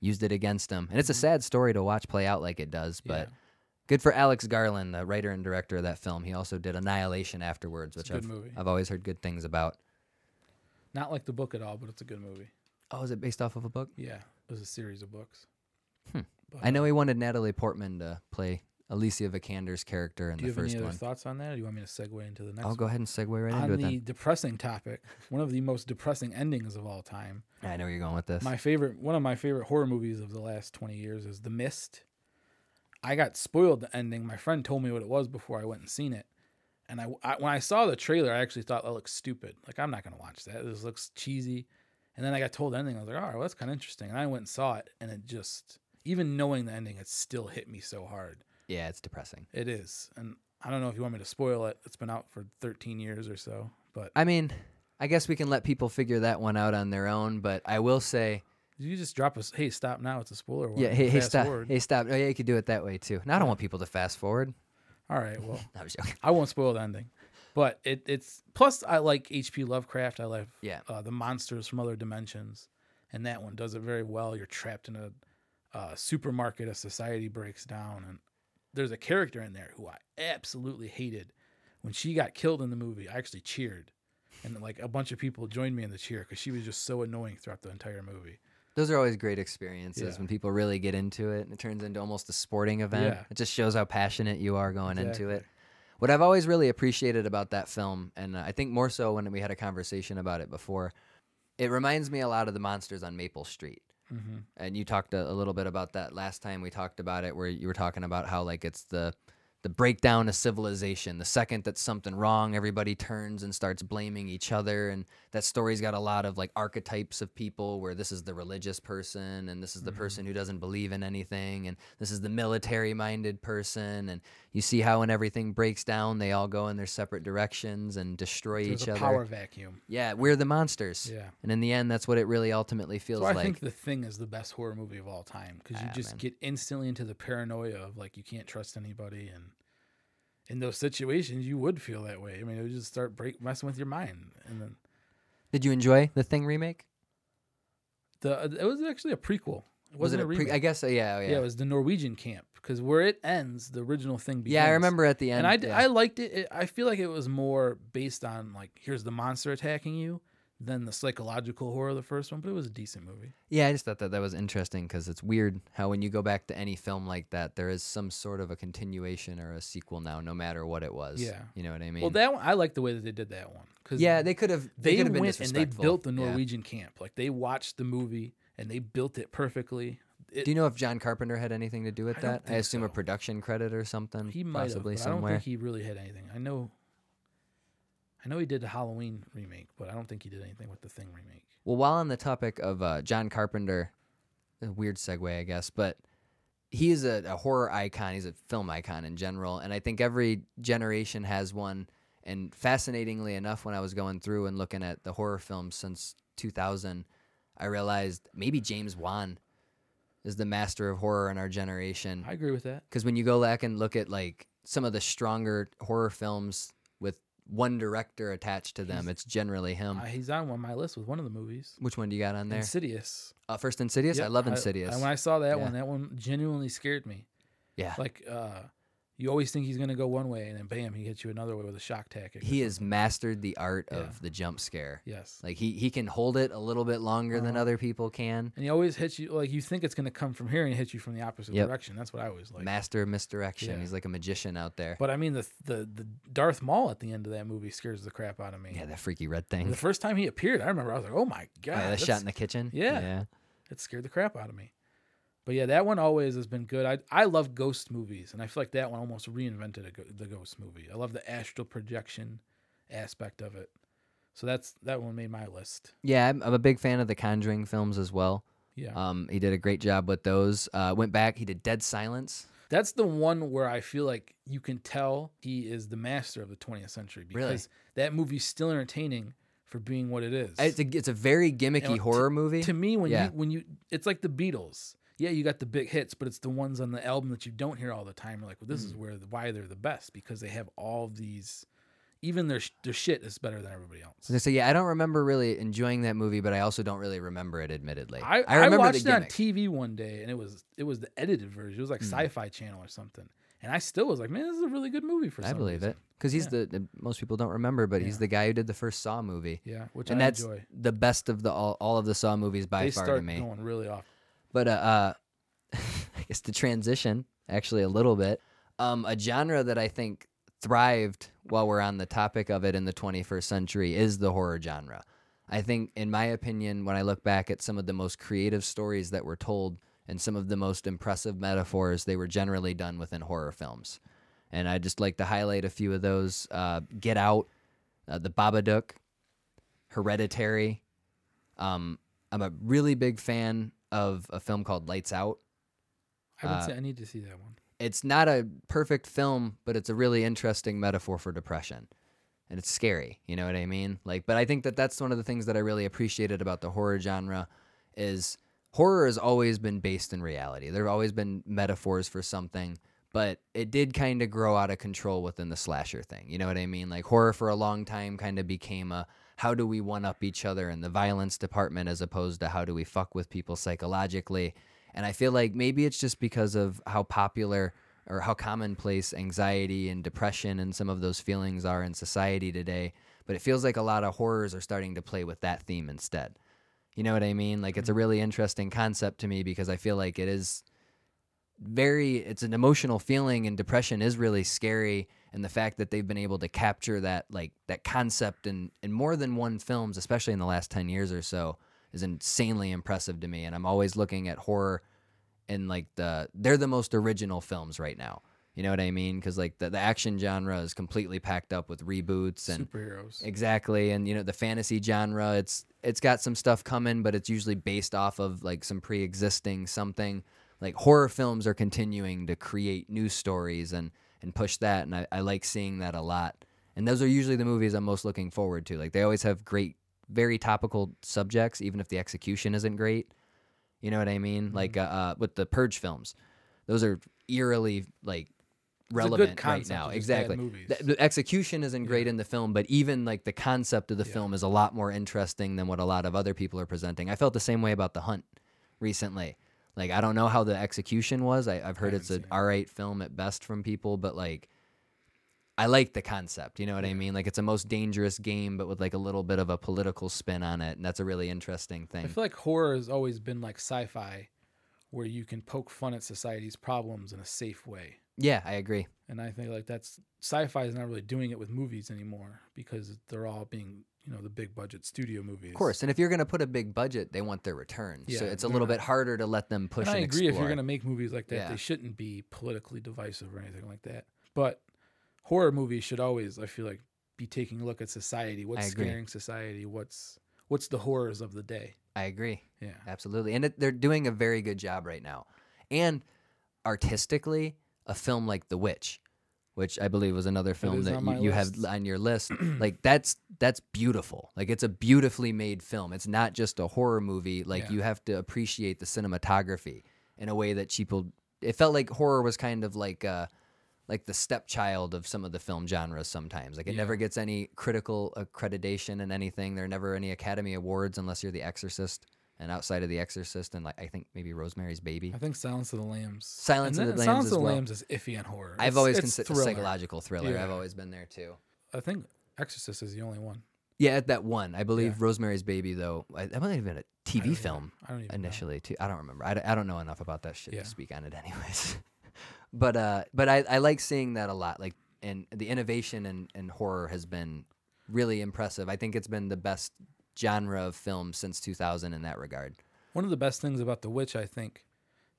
used it against him. And it's a sad story to watch play out like it does, but. Yeah. Good for Alex Garland, the writer and director of that film. He also did Annihilation afterwards, which I've, movie. I've always heard good things about. Not like the book at all, but it's a good movie. Oh, is it based off of a book? Yeah, it was a series of books. Hmm. But, I know uh, he wanted Natalie Portman to play Alicia Vikander's character in the first one. Do you have any other one. thoughts on that, or do you want me to segue into the next? I'll go ahead and segue right on into it. On the it depressing topic, one of the most depressing endings of all time. I know where you're going with this. My favorite, one of my favorite horror movies of the last twenty years is The Mist. I got spoiled the ending. My friend told me what it was before I went and seen it, and I, I when I saw the trailer, I actually thought that looks stupid. Like I'm not gonna watch that. This looks cheesy. And then I got told the ending. I was like, all right, well that's kind of interesting. And I went and saw it, and it just, even knowing the ending, it still hit me so hard. yeah, it's depressing. It is, and I don't know if you want me to spoil it. It's been out for 13 years or so, but I mean, I guess we can let people figure that one out on their own, but I will say, you just drop us. Hey, stop now! It's a spoiler. yeah, hey, hey, stop, forward. hey, stop. Oh, yeah, you could do it that way too. Now I don't want people to fast forward. All right, well, I was joking. I won't spoil the ending, but it, it's plus I like H.P. Lovecraft. I like Yeah. uh, the monsters from other dimensions, and that one does it very well. You're trapped in a uh, supermarket. A society breaks down, and there's a character in there who I absolutely hated. When she got killed in the movie, I actually cheered, and like a bunch of people joined me in the cheer because she was just so annoying throughout the entire movie. Those are always great experiences Yeah. when people really get into it and it turns into almost a sporting event. Yeah. It just shows how passionate you are going into it. What I've always really appreciated about that film, and I think more so when we had a conversation about it before, it reminds me a lot of the monsters on Maple Street. Mm-hmm. And you talked a, a little bit about that last time we talked about it, where you were talking about how like it's the the breakdown of civilization. The second that something wrong, everybody turns and starts blaming each other. And that story's got a lot of like archetypes of people where this is the religious person and this is the mm-hmm. person who doesn't believe in anything and this is the military minded person. And you see how when everything breaks down, they all go in their separate directions and destroy There's each a other. power vacuum. Yeah, we're the monsters. Yeah. And in the end, that's what it really ultimately feels So I like. think The Thing is the best horror movie of all time because you Ah, just man. get instantly into the paranoia of like you can't trust anybody, and in those situations you would feel that way. I mean, it would just start break messing with your mind, and then Did you enjoy the Thing remake? the it was actually a prequel. It Was it a a pre-. I guess uh, yeah, yeah. yeah. it was the Norwegian camp because where it ends, the original thing begins. Yeah, I remember at the end. and I, yeah. I liked it. it. I feel like it was more based on like here's the monster attacking you than the psychological horror of the first one, but it was a decent movie. yeah, I just thought that that was interesting because it's weird how when you go back to any film like that, there is some sort of a continuation or a sequel now, no matter what it was. Yeah. you know what I mean. well, that one I like the way that they did that one because yeah, they could have. They, they, been went and they built the Yeah. Norwegian camp. Like they watched the movie and they built it perfectly. It, Do you know if John Carpenter had anything to do with I that? I assume a production credit or something. he might have, possibly but I don't think he really had anything. I know. I know he did a Halloween remake, but I don't think he did anything with the Thing remake. Well, while on the topic of uh, John Carpenter, a weird segue, I guess, but he is a, a horror icon. He's a film icon in general, and I think every generation has one. And fascinatingly enough, when I was going through and looking at the horror films since 2000, I realized maybe James Wan is the master of horror in our generation. I agree with that. Because when you go back and look at like some of the stronger horror films with one director attached to them, He's- it's generally him. Uh, he's on one my list with one of the movies. Which one do you got on there? Insidious. Uh, first Insidious. I love Insidious. I, when I saw that Yeah. one, that one genuinely scared me. yeah, Like, uh, you always think he's gonna go one way, and then bam, he hits you another way with a shock tactic. he has mastered the art Yeah. of the jump scare. Yes. Like he he can hold it a little bit longer than Uh-huh. other people can. And he always hits you like you think it's gonna come from here and he hits you from the opposite Yep. direction. That's what I always like. Master of misdirection. Yeah. He's like a magician out there. But I mean the the the Darth Maul at the end of that movie scares the crap out of me. yeah, that freaky red thing. The first time he appeared, I remember I was like, "Oh my Oh, god!" yeah, that that's- shot in the kitchen. Yeah. yeah. it scared the crap out of me. But yeah, that one always has been good. I I love ghost movies, and I feel like that one almost reinvented go- the ghost movie. I love the astral projection aspect of it. So that's that one made my list. Yeah, I'm, I'm a big fan of the Conjuring films as well. Yeah, Um, he did a great job with those. Uh, went back. He did Dead Silence. that's the one where I feel like you can tell he is the master of the 20th century Really? because that movie's still entertaining for being what it is. It's a, it's a very gimmicky And to- horror movie. to me when Yeah. you when you it's like the Beatles. Yeah, you got the big hits, but it's the ones on the album that you don't hear all the time. You're like, well, this Mm. is where the, why they're the best because they have all these. Even their their shit is better than everybody else. So, so yeah, I don't remember really enjoying that movie, but I also don't really remember it. Admittedly, I, I, remember watched the it on. TV one day, and it was it was the edited version. It was like Mm. Sci-Fi Channel or something, and I still was like, man, this is a really good movie for. Sure. I believe reason. it because he's Yeah. the, the most people don't remember, but he's the guy who did the first Saw movie, Yeah, which and I that's enjoy. the best of the all, all of the Saw movies by They far to me. going really off. But uh, uh I guess to transition actually a little bit, um, a genre that I think thrived while we're on the topic of it in the 21st century is the horror genre. I think, in my opinion, when I look back at some of the most creative stories that were told and some of the most impressive metaphors, they were generally done within horror films. And I just like to highlight a few of those: uh, Get Out, uh, The Babadook, Hereditary. Um, I'm a really big fan of a film called Lights Out. I would Uh, say I need to see that one. It's not a perfect film, but it's a really interesting metaphor for depression. And it's scary, you know what I mean? Like but I think that that's one of the things that I really appreciated about the horror genre is horror has always been based in reality. There've always been metaphors for something, but it did kind of grow out of control within the slasher thing. You know what I mean? Like horror for a long time kind of became a how do we one up each other in the violence department as opposed to how do we fuck with people psychologically. And I feel like maybe it's just because of how popular or how commonplace anxiety and depression and some of those feelings are in society today. But it feels like a lot of horrors are starting to play with that theme instead. You know what I mean? Like it's a mm-hmm. really interesting concept to me because I feel like it is very it's an emotional feeling and depression is really scary and the fact that they've been able to capture that like that concept in in more than one films especially in the last 10 years or so is insanely impressive to me and I'm always looking at horror and like the they're the most original films right now. You know what I mean? Because like the, the action genre is completely packed up with reboots and Superheroes. exactly, and you know the fantasy genre. It's it's got some stuff coming, but it's usually based off of like some pre-existing something. Like horror films are continuing to create new stories and and push that, and I, I like seeing that a lot. And those are usually the movies I'm most looking forward to. Like they always have great, very topical subjects, even if the execution isn't great. You know what I mean? Like uh, uh, with the Purge films, those are eerily like relevant right now. Exactly. The, the execution isn't great in the film, but even like the concept of the Yeah. film is a lot more interesting than what a lot of other people are presenting. I felt the same way about The Hunt recently. Like I don't know how the execution was. I, I've heard it's an all right film at best from people, but like I like the concept. You know what I mean? Like it's a most dangerous game, but with like a little bit of a political spin on it, and that's a really interesting thing. I feel like horror has always been like sci-fi, where you can poke fun at society's problems in a safe way. yeah, I agree. And I think like that's sci-fi is not really doing it with movies anymore because they're all being you know the big budget studio movies. Of course, and if you're gonna put a big budget, they want their return. so it's a little bit harder to let them push and and, I agree if you're gonna make movies like that, Yeah. they shouldn't be politically divisive or anything like that. But horror movies should always, I feel like, be taking a look at society. What's scaring society? What's what's the horrors of the day? I agree. Yeah. Absolutely. And it, they're doing a very good job right now. And artistically, a film like The Witch, which I believe was another film that you, you have on your list, like that's that's beautiful. Like it's a beautifully made film. It's not just a horror movie. Like Yeah. you have to appreciate the cinematography in a way that people it felt like horror was kind of like uh like the stepchild of some of the film genres sometimes. Like it Yeah. never gets any critical accreditation and anything. There are never any Academy Awards unless you're The Exorcist. And outside of The Exorcist and like I think maybe Rosemary's Baby. I think Silence of the Lambs. Silence and of the Lambs Silence of the well. Lambs is iffy on horror. I've It's- always considered psychological thriller. I've always been there too. I think Exorcist is the only one. Yeah, at that one. I believe Yeah. Rosemary's Baby though. I, that might have been a I TV even- film I don't even know. initially too. I don't remember. I, I don't know enough about that shit Yeah. to speak on it anyways. but uh but I, I like seeing that a lot. Like and the innovation in, in horror has been really impressive. I think it's been the best genre of film since 2000 in that regard. One of the best things about The Witch, I think,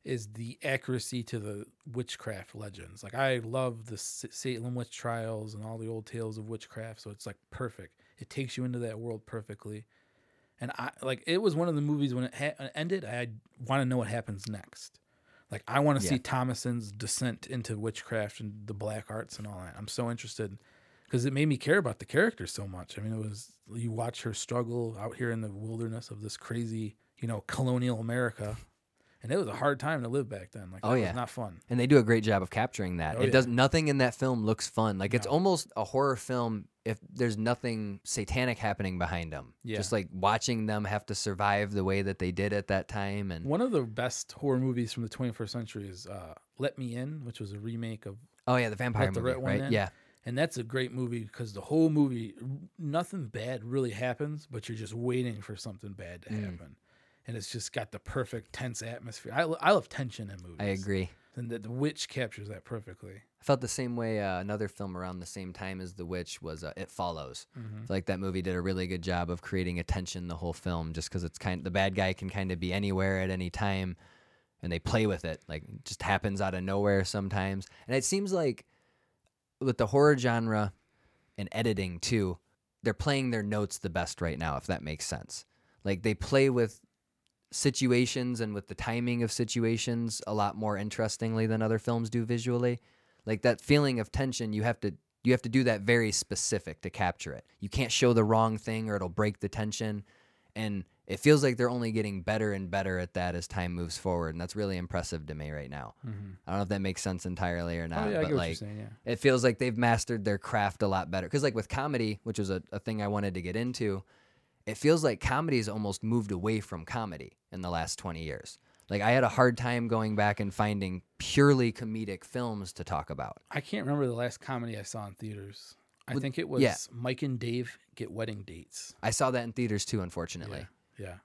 is the accuracy to the witchcraft legends. Like I love the Salem witch trials and all the old tales of witchcraft, so it's like perfect. It takes you into that world perfectly. And I like it was one of the movies when it ha- ended. I want to know what happens next. Like I want to Yeah. see Thomasin's descent into witchcraft and the black arts and all that. I'm so interested because it made me care about the character so much. I mean, it was you watch her struggle out here in the wilderness of this crazy, you know, colonial America, and it was a hard time to live back then. Like, Oh, yeah. was not fun. and they do a great job of capturing that. Oh, it yeah. does nothing in that film looks fun. Like it's No. almost a horror film if there's nothing satanic happening behind them. Yeah. Just like watching them have to survive the way that they did at that time and One of the best horror movies from the 21st century is uh, Let Me In, which was a remake of, Oh yeah, the vampire the movie, One right? In. Yeah. And that's a great movie because the whole movie, nothing bad really happens, but you're just waiting for something bad to Mm. happen. And it's just got the perfect tense atmosphere. I, I love tension in movies. I agree. And the, the Witch captures that perfectly. I felt the same way. Uh, another film around the same time as The Witch was uh, It Follows. Mm-hmm. Like that movie did a really good job of creating a tension the whole film, just because it's kind. The bad guy can kind of be anywhere at any time, and they play with it. Like it just happens out of nowhere sometimes. And it seems like with the horror genre and editing too, they're playing their notes the best right now. If that makes sense. Like they play with situations and with the timing of situations a lot more interestingly than other films do visually. Like that feeling of tension, you have to you have to do that very specific to capture it. You can't show the wrong thing or it'll break the tension. And it feels like they're only getting better and better at that as time moves forward, and that's really impressive to me right now. Mm-hmm. I don't know if that makes sense entirely or oh, not, oh, yeah, but like saying. Yeah. it feels like they've mastered their craft a lot better. Because like with comedy, which is a, a thing I wanted to get into, it feels like comedy has almost moved away from comedy in the last 20 years. Like I had a hard time going back and finding purely comedic films to talk about. I can't remember the last comedy I saw in theaters. I think it was yeah. Mike and Dave Get Wedding Dates. I saw that in theaters too, unfortunately. Yeah. Yeah,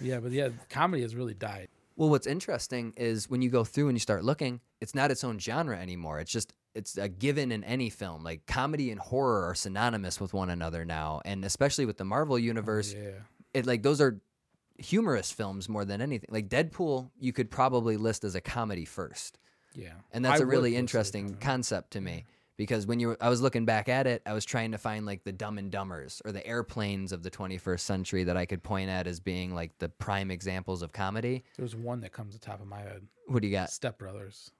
Yeah, but yeah, comedy has really died. Well, what's interesting is when you go through and you start looking, it's not its own genre anymore. It's just it's a given in any film. Like comedy and horror are synonymous with one another now, and especially with the Marvel universe, Yeah. it like those are humorous films more than anything. Like Deadpool, you could probably list as a comedy first. Yeah. And that's I a really interesting concept to me because when you were, I was looking back at it, I was trying to find like the Dumb and Dumbers or the airplanes of the 21st century that I could point at as being like the prime examples of comedy. There's one that comes to the top of my head. What do you got? Step Brothers.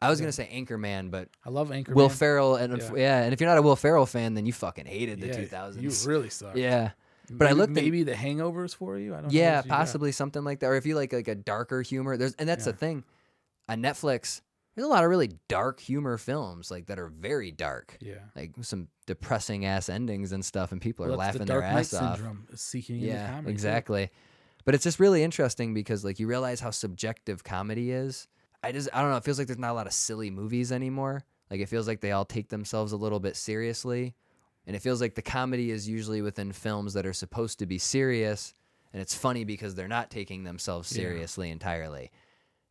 I was gonna say Anchorman, but I love Anchorman. Will Ferrell and yeah. Yeah. and if you're not a Will Ferrell fan, then you fucking hated the Yeah, 2000s. You really suck. yeah, but I Maybe- looked at- maybe the hangovers for you. I don't know. yeah, you got. possibly something like that. Or if you like like a darker humor, there's and that's the thing on Netflix. There's a lot of really dark humor films like that are very dark. Yeah. like some depressing ass endings and stuff, and people are Well, that's laughing the their Knight ass off. syndrome seeking Yeah, comedy. exactly. But it's just really interesting because like you realize how subjective comedy is. I just I don't know. It feels like there's not a lot of silly movies anymore. Like it feels like they all take themselves a little bit seriously, and it feels like the comedy is usually within films that are supposed to be serious, and it's funny because they're not taking themselves Yeah. seriously entirely.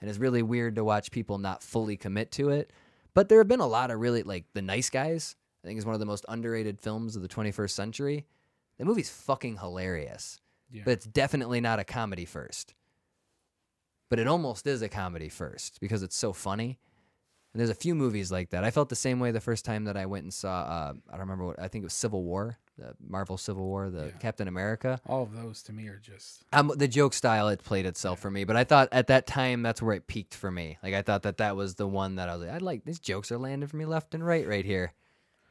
And it's really weird to watch people not fully commit to it. But there have been a lot of really like The Nice Guys. I think is one of the most underrated films of the 21st century. The movie's fucking hilarious, Yeah. but it's definitely not a comedy first. But it almost is a comedy first because it's so funny. And there's a few movies like that. I felt the same way the first time that I went and saw. Uh, I don't remember what I think it was Civil War, the Marvel Civil War, the Yeah. Captain America. All of those to me are just Um, the joke style it played itself for me, but I thought at that time that's where it peaked for me. Like I thought that that was the one that I was like, I like these jokes are landing for me left and right right here.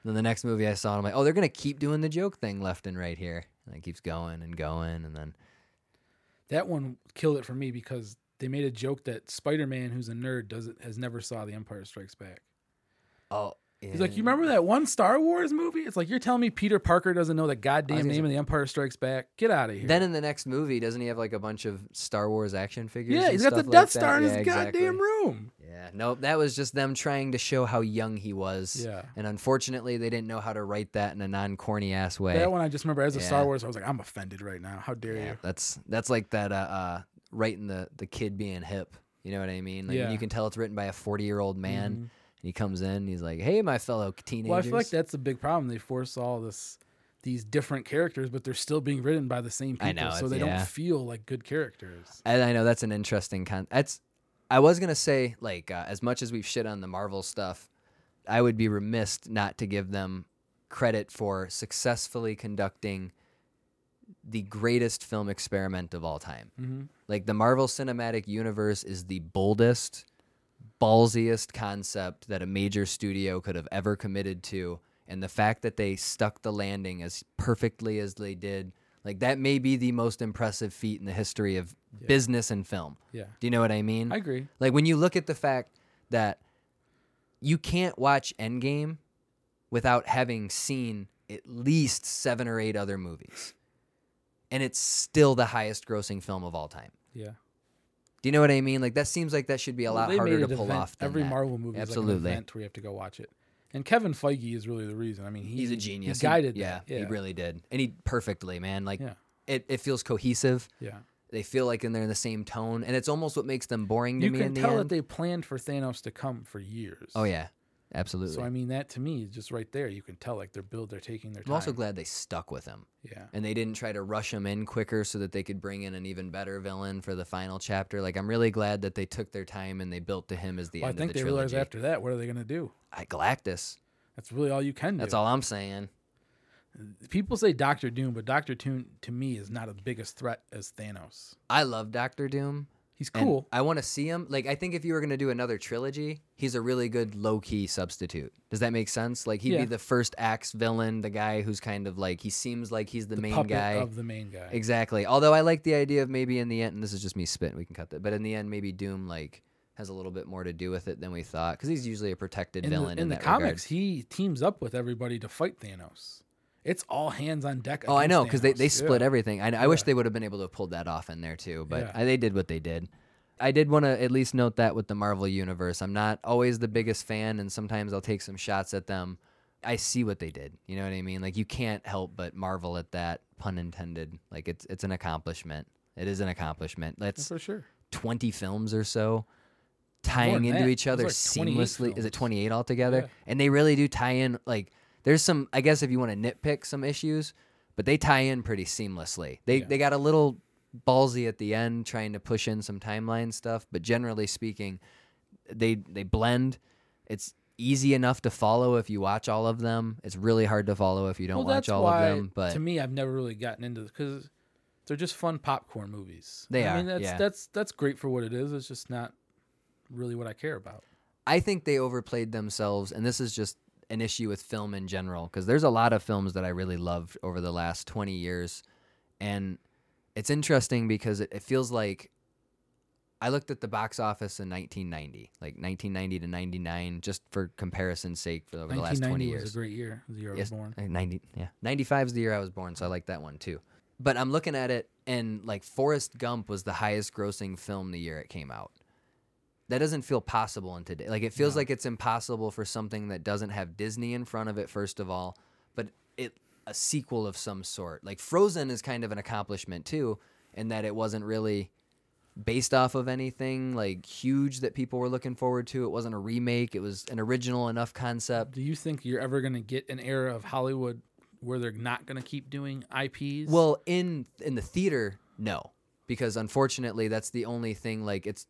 And then the next movie I saw, I'm like, oh, they're gonna keep doing the joke thing left and right here, and it keeps going and going, and then that one killed it for me because they made a joke that Spider-Man, who's a nerd, doesn't has never saw The Empire Strikes Back. oh, He's like, you remember that one Star Wars movie? It's like you're telling me Peter Parker doesn't know the goddamn name of The Empire Strikes Back. Get out of here. Then in the next movie, doesn't he have like a bunch of Star Wars action figures? yeah, and he's got the Death like? Star in his exactly. goddamn room. Yeah, nope. That was just them trying to show how young he was. Yeah. And unfortunately, they didn't know how to write that in a non-corny ass way. That one I just remember as a Yeah. Star Wars. I was like, I'm offended right now. How dare Yeah, you? that's that's like that. Uh, uh, writing the the kid being hip. You know what I mean? Like Yeah. you can tell it's written by a forty year old man, Mhm. and he comes in, and he's like, "Hey, my fellow teenagers." Well, I feel like that's a big problem. They force all this these different characters, but they're still being written by the same people, know, so they yeah. don't feel like good characters. And I know that's an interesting con. That's. I was gonna say like uh, as much as we've shit on the Marvel stuff, I would be remiss not to give them credit for successfully conducting the greatest film experiment of all time. Mm-hmm. Like the Marvel Cinematic Universe is the boldest, ballsiest concept that a major studio could have ever committed to. And the fact that they stuck the landing as perfectly as they did, Like that may be the most impressive feat in the history of business and film. Yeah. Do you know what I mean? I agree. Like when you look at the fact that you can't watch Endgame without having seen at least seven or eight other movies. And it's still the highest grossing film of all time. Yeah. Do you know what I mean? Like that seems like that should be a Well, lot harder to pull event- off. Than Every that. Marvel movie is like an event where you have to go watch it. And Kevin Feige is really the reason. I mean, he, He's a genius. He guided yeah, that. Yeah. he really did. And he perfectly, man. Like Yeah. it, it feels cohesive. Yeah. They feel like and they're in the same tone. And it's almost what makes them boring to You me can in the tell that they planned for Thanos to come for years. oh yeah. Absolutely. So I mean, that to me is just right there. You can tell like they're build, they're taking their time. I'm also glad they stuck with him. yeah. and they didn't try to rush him in quicker so that they could bring in an even better villain for the final chapter. Like I'm really glad that they took their time and they built to him as the Well, I end think of the they trilogy. realized after that, what are they going to do? I, Galactus. That's really all you can do. That's all I'm saying. People say Doctor Doom, but Doctor Doom to me is not as big a threat as Thanos. I love Doctor Doom. He's and cool. I want to see him. Like I think if you were gonna do another trilogy, he's a really good low key substitute. Does that make sense? Like he'd Yeah. be the first acts villain, the guy who's kind of like he seems like he's the, the main puppet guy. of the main guy. Exactly. Although I like the idea of maybe in the end, and this is just me spitting, we can cut that. But in the end, maybe Doom like has a little bit more to do with it than we thought, because he's usually a protected in villain the, in the that comics, regard. he teams up with everybody to fight Thanos. It's all hands on deck. Oh, I know, because they, they split Yeah. everything. I, I wish they would have been able to have pulled that off in there too, but Yeah. I, they did what they did. I did want to at least note that with the Marvel universe, I'm not always the biggest fan, and sometimes I'll take some shots at them. I see what they did. You know what I mean? Like you can't help but marvel at that, pun intended. Like it's it's an accomplishment. It is an accomplishment. That's for sure. 20 films or so tying into that. each other like 28 seamlessly. Is it 28 altogether? Yeah. And they really do tie in like there's some I guess if you want to nitpick some issues, but they tie in pretty seamlessly. They Yeah. they got a little ballsy at the end trying to push in some timeline stuff, but generally speaking, they they blend. It's easy enough to follow if you watch all of them. It's really hard to follow if you don't well, watch all of them, but to me, I've never really gotten into because they're just fun popcorn movies. They I are, mean, that's yeah. that's that's great for what it is. It's just not really what I care about. I think they overplayed themselves, and this is just an issue with film in general because there's a lot of films that I really loved over the last 20 years, and it's interesting because it, it feels like I looked at the box office in 1990, like 1990 to 99, just for comparison's sake for over the last 20 1990 years. was a great year. The year I was Yes, born. uh, 90, yeah. 95 is the year I was born, so I like that one too. But I'm looking at it, and like Forrest Gump was the highest grossing film the year it came out. That doesn't feel possible in today. Like it feels No. like it's impossible for something that doesn't have Disney in front of it, first of all, but it a sequel of some sort. Like Frozen is kind of an accomplishment too, in that it wasn't really based off of anything like huge that people were looking forward to. It wasn't a remake. It was an original enough concept. Do you think you're ever going to get an era of Hollywood where they're not going to keep doing IPs? Well, in in the theater, no, because unfortunately, that's the only thing. Like, it's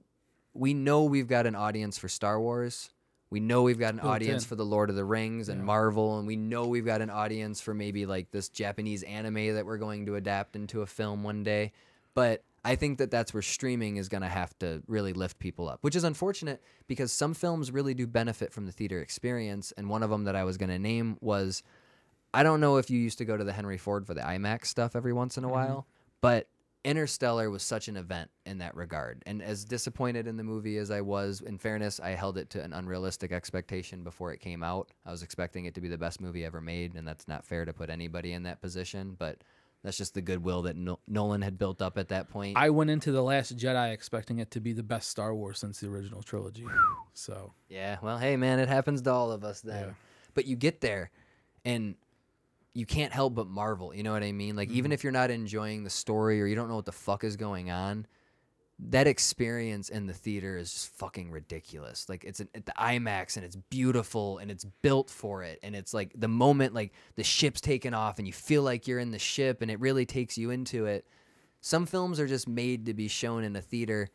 we know we've got an audience for Star Wars. We know we've got an Built audience in. for the Lord of the Rings and Yeah. Marvel, and we know we've got an audience for maybe like this Japanese anime that we're going to adapt into a film one day. But I think that that's where streaming is going to have to really lift people up, which is unfortunate because some films really do benefit from the theater experience. And one of them that I was going to name was I don't know if you used to go to the Henry Ford for the IMAX stuff every once in a mm-hmm. while, but Interstellar was such an event in that regard. And as disappointed in the movie as I was, in fairness, I held it to an unrealistic expectation before it came out. I was expecting it to be the best movie ever made, and that's not fair to put anybody in that position, but that's just the goodwill that Nol- Nolan had built up at that point. I went into the Last Jedi expecting it to be the best Star Wars since the original trilogy. So Yeah, well, hey man, it happens to all of us then. Yeah. But you get there and you can't help but marvel, you know what I mean? Like even mm-hmm. if you're not enjoying the story or you don't know what the fuck is going on, that experience in the theater is just fucking ridiculous. Like it's an, at the IMAX and it's beautiful and it's built for it and it's like the moment like the ship's taken off and you feel like you're in the ship and it really takes you into it. Some films are just made to be shown in a theater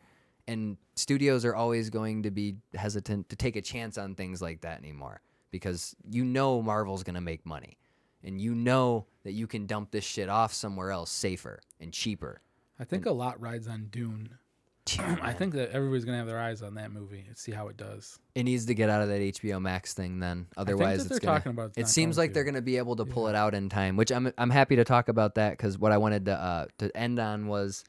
and studios are always going to be hesitant to take a chance on things like that anymore because you know Marvel's going to make money and you know that you can dump this shit off somewhere else safer and cheaper. I think a lot rides on Dune I think that everybody's gonna have their eyes on that movie and see how it does. it needs to get out of that HBO Max thing. Then otherwise, I think that it's they're gonna. about. it's It seems like they're going to be able to pull Yeah. it out in time, which I'm I'm happy to talk about that because what I wanted to uh, to end on was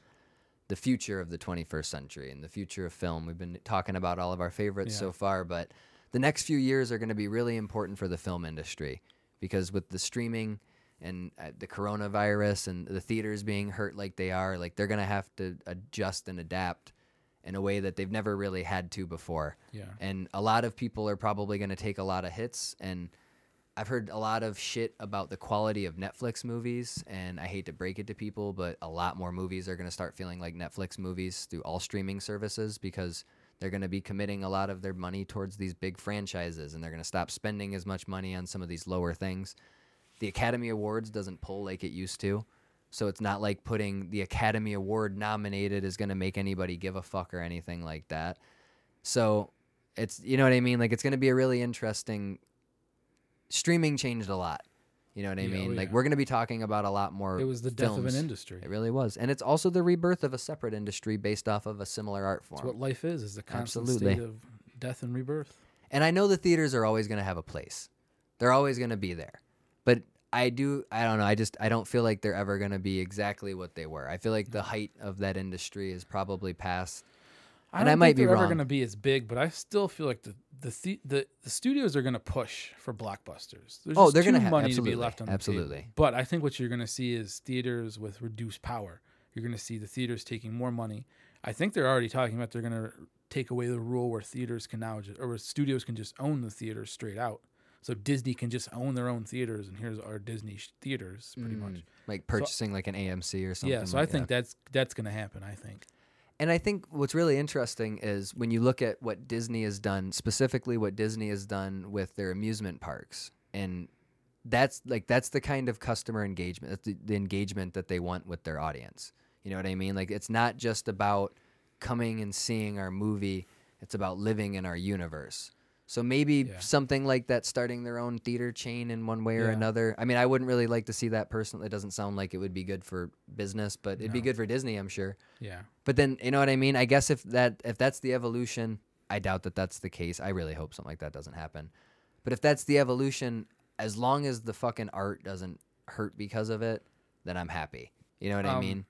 the future of the 21st century and the future of film. We've been talking about all of our favorites Yeah. so far, but the next few years are going to be really important for the film industry because with the streaming and uh, the coronavirus and the theaters being hurt like they are, like they're going to have to adjust and adapt in a way that they've never really had to before Yeah. and a lot of people are probably going to take a lot of hits and i've heard a lot of shit about the quality of netflix movies and i hate to break it to people but a lot more movies are going to start feeling like netflix movies through all streaming services because they're going to be committing a lot of their money towards these big franchises and they're going to stop spending as much money on some of these lower things the academy awards doesn't pull like it used to so it's not like putting the academy award nominated is going to make anybody give a fuck or anything like that so it's you know what I mean. Like it's going to be a really interesting. Streaming changed a lot. You know what I Yeah, oh mean? Like yeah. we're going to be talking about a lot more. It was the death of an industry. It really was, and it's also the rebirth of a separate industry based off of a similar art form. what life is: is the constant Absolutely. state of death and rebirth. And I know the theaters are always going to have a place. They're always going to be there. But I do I don't know, I just I don't feel like they're ever going to be exactly what they were. I feel like the height of that industry is probably past I And don't I might think be they're ever going to be as big, but I still feel like the the the, the, the studios are going to push for blockbusters. There's Oh, just they're gonna ha- money absolutely, to be left on the absolutely. table. But I think what you're going to see is theaters with reduced power. You're going to see the theaters taking more money. I think they're already talking about they're going to take away the rule where theaters can now just or where studios can just own the theaters straight out. So Disney can just own their own theaters, and here's our Disney sh- theaters, pretty Mm, much. like purchasing like an AMC or something. Yeah, so like I think that. that's that's going to happen. I think. And I think what's really interesting is when you look at what Disney has done, specifically what Disney has done with their amusement parks. And that's like that's the kind of customer engagement, that's the, the engagement that they want with their audience. You know what I mean? Like it's not just about coming and seeing our movie, it's about living in our universe. So maybe Yeah. something like that starting their own theater chain in one way or Yeah. another. I mean, I wouldn't really like to see that personally. It doesn't sound like it would be good for business, but it'd be good for Disney, I'm sure. Yeah. But then you know what I mean. I guess if that if that's the evolution, I doubt that that's the case. I really hope something like that doesn't happen. But if that's the evolution, as long as the fucking art doesn't hurt because of it, then I'm happy. You know what I Um, mean?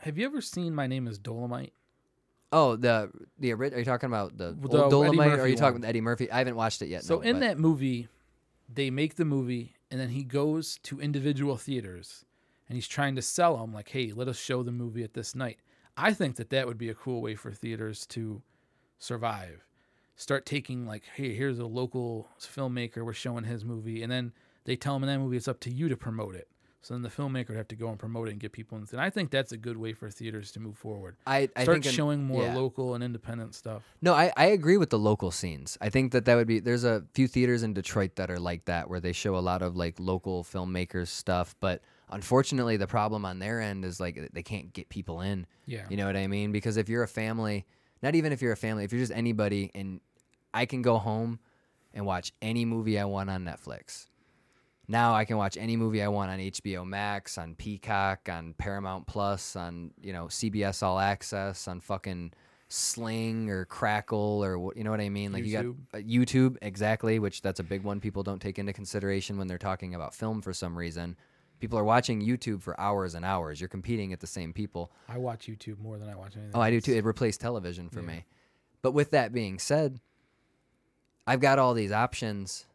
Have you ever seen My Name Is Dolemite? Oh, the the ori- are you talking about the, The old Eddie Dolemite? Or are Murphy you talking one. about Eddie Murphy? I haven't watched it yet. So no, in but- that movie, they make the movie, and then he goes to individual theaters, and he's trying to sell them like, "Hey, let us show the movie at this night." I think that that would be a cool way for theaters to survive. Start taking like, "Hey, here's a local filmmaker. We're showing his movie," and then they tell him in that movie it's up to you to promote it. So then the filmmaker would have to go and promote it and get people in. And I think that's a good way for theaters to move forward. I, I Start think in- showing more yeah. local and independent stuff. No, I, I agree with the local scenes. I think that that would be there's a few theaters in Detroit that are like that where they show a lot of like local filmmakers stuff, but unfortunately the problem on their end is like they can't get people in. Yeah. You know what I mean? Because if you're a family, not even if you're a family, if you're just anybody and I can go home and watch any movie I want on Netflix. Now I can watch any movie I want on HBO Max, on Peacock, on Paramount Plus, on, you know, CBS All Access, on fucking Sling or Crackle or what, you know what I mean? Like you got uh, YouTube exactly, which that's a big one people don't take into consideration when they're talking about film for some reason. People are watching YouTube for hours and hours. You're competing at the same people. I watch YouTube more than I watch anything. Oh, I do too. It replaced television for Yeah. me. But with that being said, I've got all these options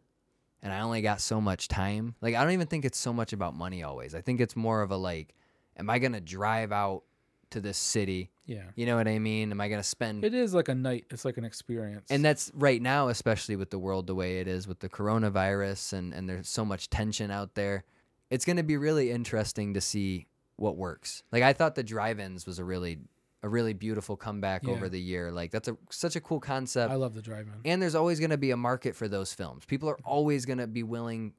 and I only got so much time. Like I don't even think it's so much about money always. I think it's more of a like am I going to drive out to this city? Yeah. You know what I mean? Am I going to spend It is like a night. It's like an experience. and that's right now, especially with the world the way it is with the coronavirus and, and there's so much tension out there. It's going to be really interesting to see what works. Like I thought the drive-ins was a really a really beautiful comeback Yeah. over the year. Like that's a such a cool concept. I love the drive-in. and there's always going to be a market for those films. People are always going to be willing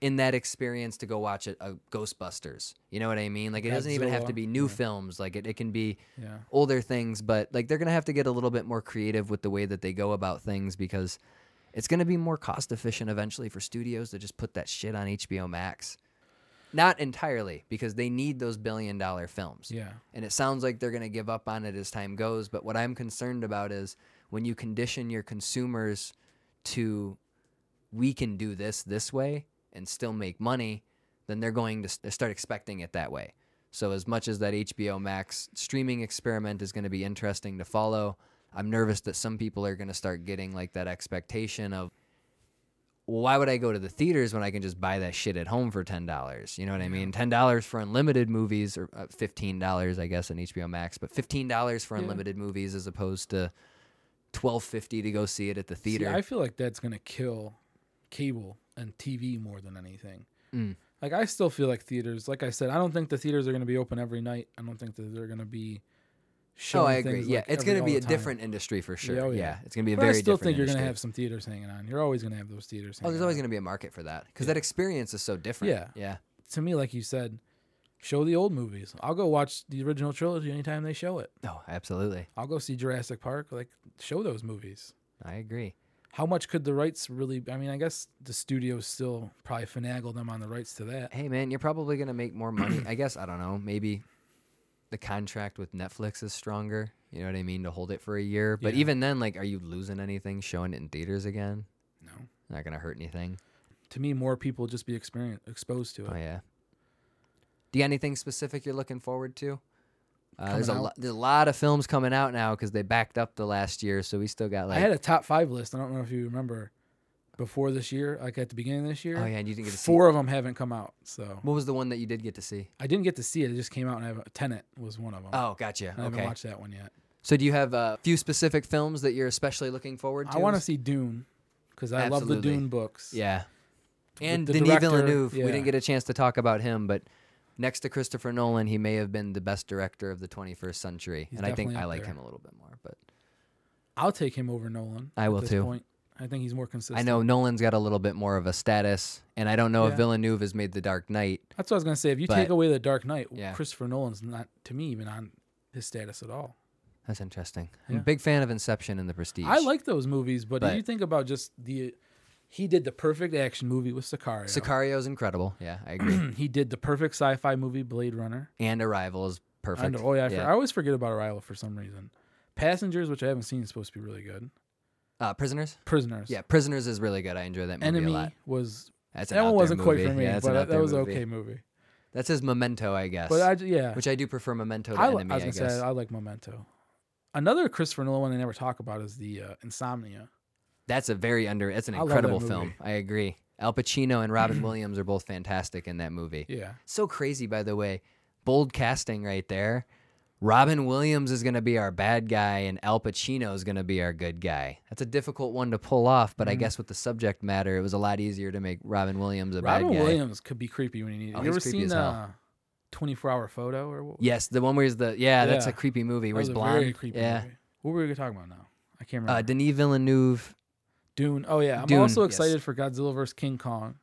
in that experience to go watch a, a Ghostbusters. You know what I mean? Like it doesn't even have to be new yeah. films. Like it, it can be Yeah. older things, but like they're gonna have to get a little bit more creative with the way that they go about things because it's gonna be more cost efficient eventually for studios to just put that shit on HBO Max. Not entirely because they need those billion dollar films. Yeah. And it sounds like they're going to give up on it as time goes. But what I'm concerned about is when you condition your consumers to, we can do this this way and still make money, then they're going to start expecting it that way. So, as much as that HBO Max streaming experiment is going to be interesting to follow, I'm nervous that some people are going to start getting like that expectation of, well, why would I go to the theaters when I can just buy that shit at home for ten dollars? You know what I mean? Ten dollars for unlimited movies, or uh, fifteen dollars, I guess, on HBO Max, but fifteen dollars for Yeah. unlimited movies as opposed to twelve fifty to go see it at the See, theater. I feel like that's gonna kill cable and TV more than anything. Mm. Like I still feel like theaters. Like I said, I don't think the theaters are gonna be open every night. I don't think that they're gonna be. Oh, I agree. Yeah, like it's going to be a time. different industry for sure. Yeah, oh, yeah. yeah. it's going to be a But very I still think you're gonna have some theaters hanging on. You're always gonna have those theaters. Oh, there's always going to be a market for that because Yeah. that experience is so different. Yeah. Yeah. To me, like you said, show the old movies. I'll go watch the original trilogy anytime they show it. Oh, absolutely. I'll go see Jurassic Park. Like show those movies. I agree. How much could the rights really? I mean, I guess the studios still probably finagle them on the rights to that. Hey, man, you're probably going to make more money. I guess, I don't know. Maybe the contract with Netflix is stronger. You know what I mean? To hold it for a year. But Yeah. even then, like, are you losing anything showing it in theaters again? No. Not going to hurt anything. To me, more people just be experience exposed to it. Oh, yeah. Do you got anything specific you're looking forward to? Uh, there's a lot. There's a lot of films coming out now because they backed up the last year, so we still got like. I had a top five list. I don't know if you remember before this year, like at the beginning of this year. oh yeah, and you didn't get to see. Four of them haven't come out. So What was the one that you did get to see? I didn't get to see it. It just came out and I have a Tenet was one of them. Oh, gotcha. I haven't Okay. watched that one yet. So do you have a few specific films that you're especially looking forward to? I want to see Dune because I love the Dune books. Yeah. And the Denis director, Villeneuve. We didn't get a chance to talk about him, but next to Christopher Nolan, he may have been the best director of the 21st century, He's and I think I like there. him a little bit more. But I'll take him over Nolan. I will too. Point. I think he's more consistent. I know Nolan's got a little bit more of a status, and I don't know if Yeah. Villeneuve has made The Dark Knight. That's what I was gonna say. If you But- take away the Dark Knight, Yeah. Christopher Nolan's not to me even on his status at all. That's interesting. I'm a Yeah. big fan of Inception and The Prestige. I like those movies, but, But- if you think about just the, he did the perfect action movie with Sicario. Sicario's incredible. Yeah, I agree. he did the perfect sci-fi movie Blade Runner. and Arrival is perfect. I know. Oh yeah, I, for- I always forget about Arrival for some reason. Passengers, which I haven't seen, is supposed to be really good. Uh, Prisoners. Prisoners. Yeah, Prisoners is really good. I enjoy that movie Enemy a lot. was That's an that out one there wasn't quite movie. for me, Yeah, that's an but out that there was an movie. okay movie. That's his Memento, I guess. But I yeah, which I do prefer Memento to I, li- Enemy. I was gonna guess. say I like Memento. Another Christopher Nolan one they never talk about is the uh, Insomnia. That's a very under. That's an I love that incredible movie. film. I agree. Al Pacino and Robin Williams are both fantastic in that movie. Yeah, So crazy, by the way. Bold casting right there. Robin Williams is going to be our bad guy, and Al Pacino is going to be our good guy. That's a difficult one to pull off, but I Mhm. guess with the subject matter, it was a lot easier to make Robin Williams a Robin bad guy. Robin Williams could be creepy when you need it. Oh, you ever seen hell. uh, Twenty Four Hour Photo or what? Yes, the one where he's the yeah, that's a creepy movie where was he's a blonde. very creepy yeah, movie. What were we talking about now? I can't remember. uh, Denis Villeneuve. Dune. Oh yeah, I'm Dune, also yes. excited for Godzilla vs King Kong.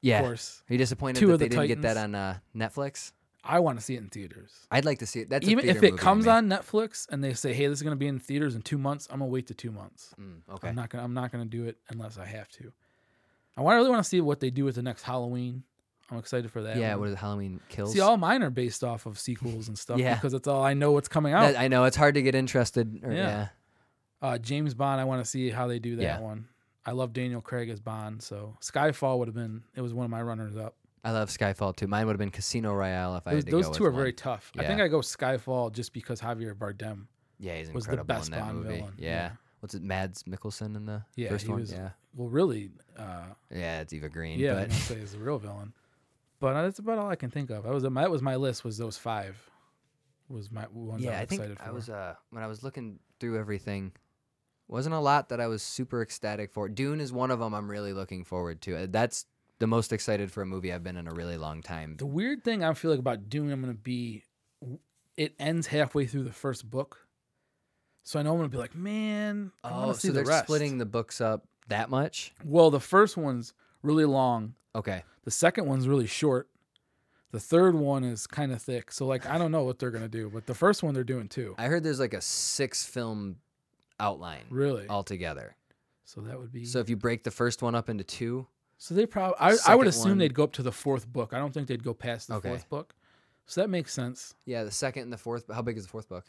Yeah, Of course, are you disappointed Two that they the didn't get that on uh, Netflix? I want to see it in theaters. I'd like to see it. That's a Even if it comes on Netflix and they say, "Hey, this is going to be in theaters in two months," I'm gonna wait to two months. Mm, okay. I'm not gonna. I'm not gonna do it unless I have to. I. I really want to see what they do with the next Halloween. I'm excited for that. yeah, one. what is it, Halloween Kills? See, all mine are based off of sequels and stuff Yeah. because it's all I know what's coming out. That- I know it's hard to get interested. Or, yeah. Yeah. uh, James Bond. I want to see how they do that Yeah. one. I love Daniel Craig as Bond, so Skyfall would have been. It was one of my runners up. I love Skyfall too. Mine would have been Casino Royale if I Those, had to those go two with are very one. tough. I Yeah. think I go Skyfall just because Javier Bardem Yeah, he's was the incredible best in that Bond movie. villain. Yeah. Yeah. What's it? Mads Mikkelsen in the Yeah, first he one. was- Yeah. well, really. Uh, Yeah, it's Eva Green. yeah, I'm but gonna say is the real villain. But that's about all I can think of. That was my, that was my list. Was those five? Was my ones yeah, I was I think excited for. I was uh when I was looking through everything, wasn't a lot that I was super ecstatic for. Dune is one of them. I'm really looking forward to. Uh, That's the most excited for a movie I've been in a really long time. The weird thing I feel like about Dune, I'm gonna be, it ends halfway through the first book, so I know I'm gonna be like, man, I Oh, to so the they're rest. splitting the books up that much? Well, the first one's really long. Okay. The second one's really short. The third one is kind of thick. So like, I don't know what they're gonna do, but the first one they're doing too. I heard there's like a six film outline Really. altogether. So that would be. So if you break the first one up into two, So they probably. I, I would assume one- they'd go up to the fourth book. I don't think they'd go past the Okay. fourth book. So that makes sense. Yeah, the second and the fourth. How big is the fourth book?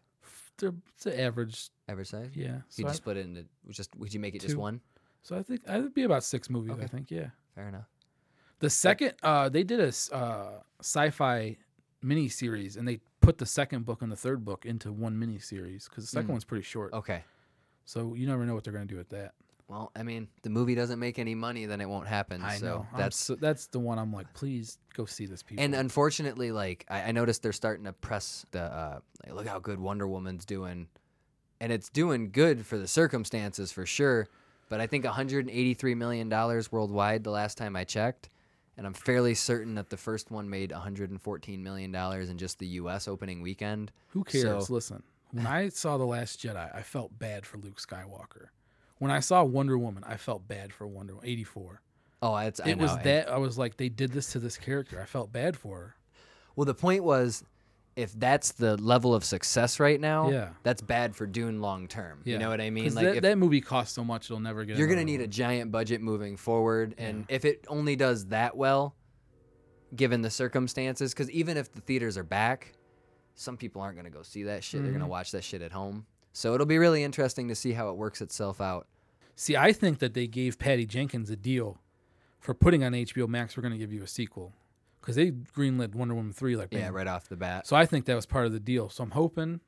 They're, it's an average. Average size? Yeah. You So I, just split it into just. Would you make it just one? so I think I'd be about six movies. I think. Yeah. Fair enough. The second, uh, they did a uh, sci-fi mini series, and they put the second book and the third book into one mini series because the second Mm. one's pretty short. Okay. So you never know what they're gonna do with that. Well, I mean, the movie doesn't make any money, then it won't happen. I so know. That's so, that's the one I'm like, please go see this. People. And unfortunately, like I, I noticed they're starting to press the uh, like, look how good Wonder Woman's doing, and it's doing good for the circumstances for sure. But I think 183 million dollars worldwide the last time I checked, and I'm fairly certain that the first one made 114 million dollars in just the U.S. opening weekend. Who cares? So- Listen, when I saw The Last Jedi, I felt bad for Luke Skywalker. When I saw Wonder Woman, I felt bad for Wonder Woman 84. Oh, it's I It was know, that I was like, they did this to this character. I felt bad for her. Well, the point was, if that's the level of success right now, Yeah. that's bad for Dune long term. Yeah. You know what I mean? Like that, if, that movie costs so much, it'll never get. you're gonna need a giant budget moving forward and if it only does that well given the circumstances because even if the theaters are back some people aren't gonna go see that shit they're gonna Mm-hmm. watch that shit at home so it'll be really interesting to see how it works itself out See, I think that they gave Patty Jenkins a deal for putting on HBO Max. We're gonna give you a sequel because they greenlit Wonder Woman three like yeah right off the bat So I think that was part of the deal. So I'm hoping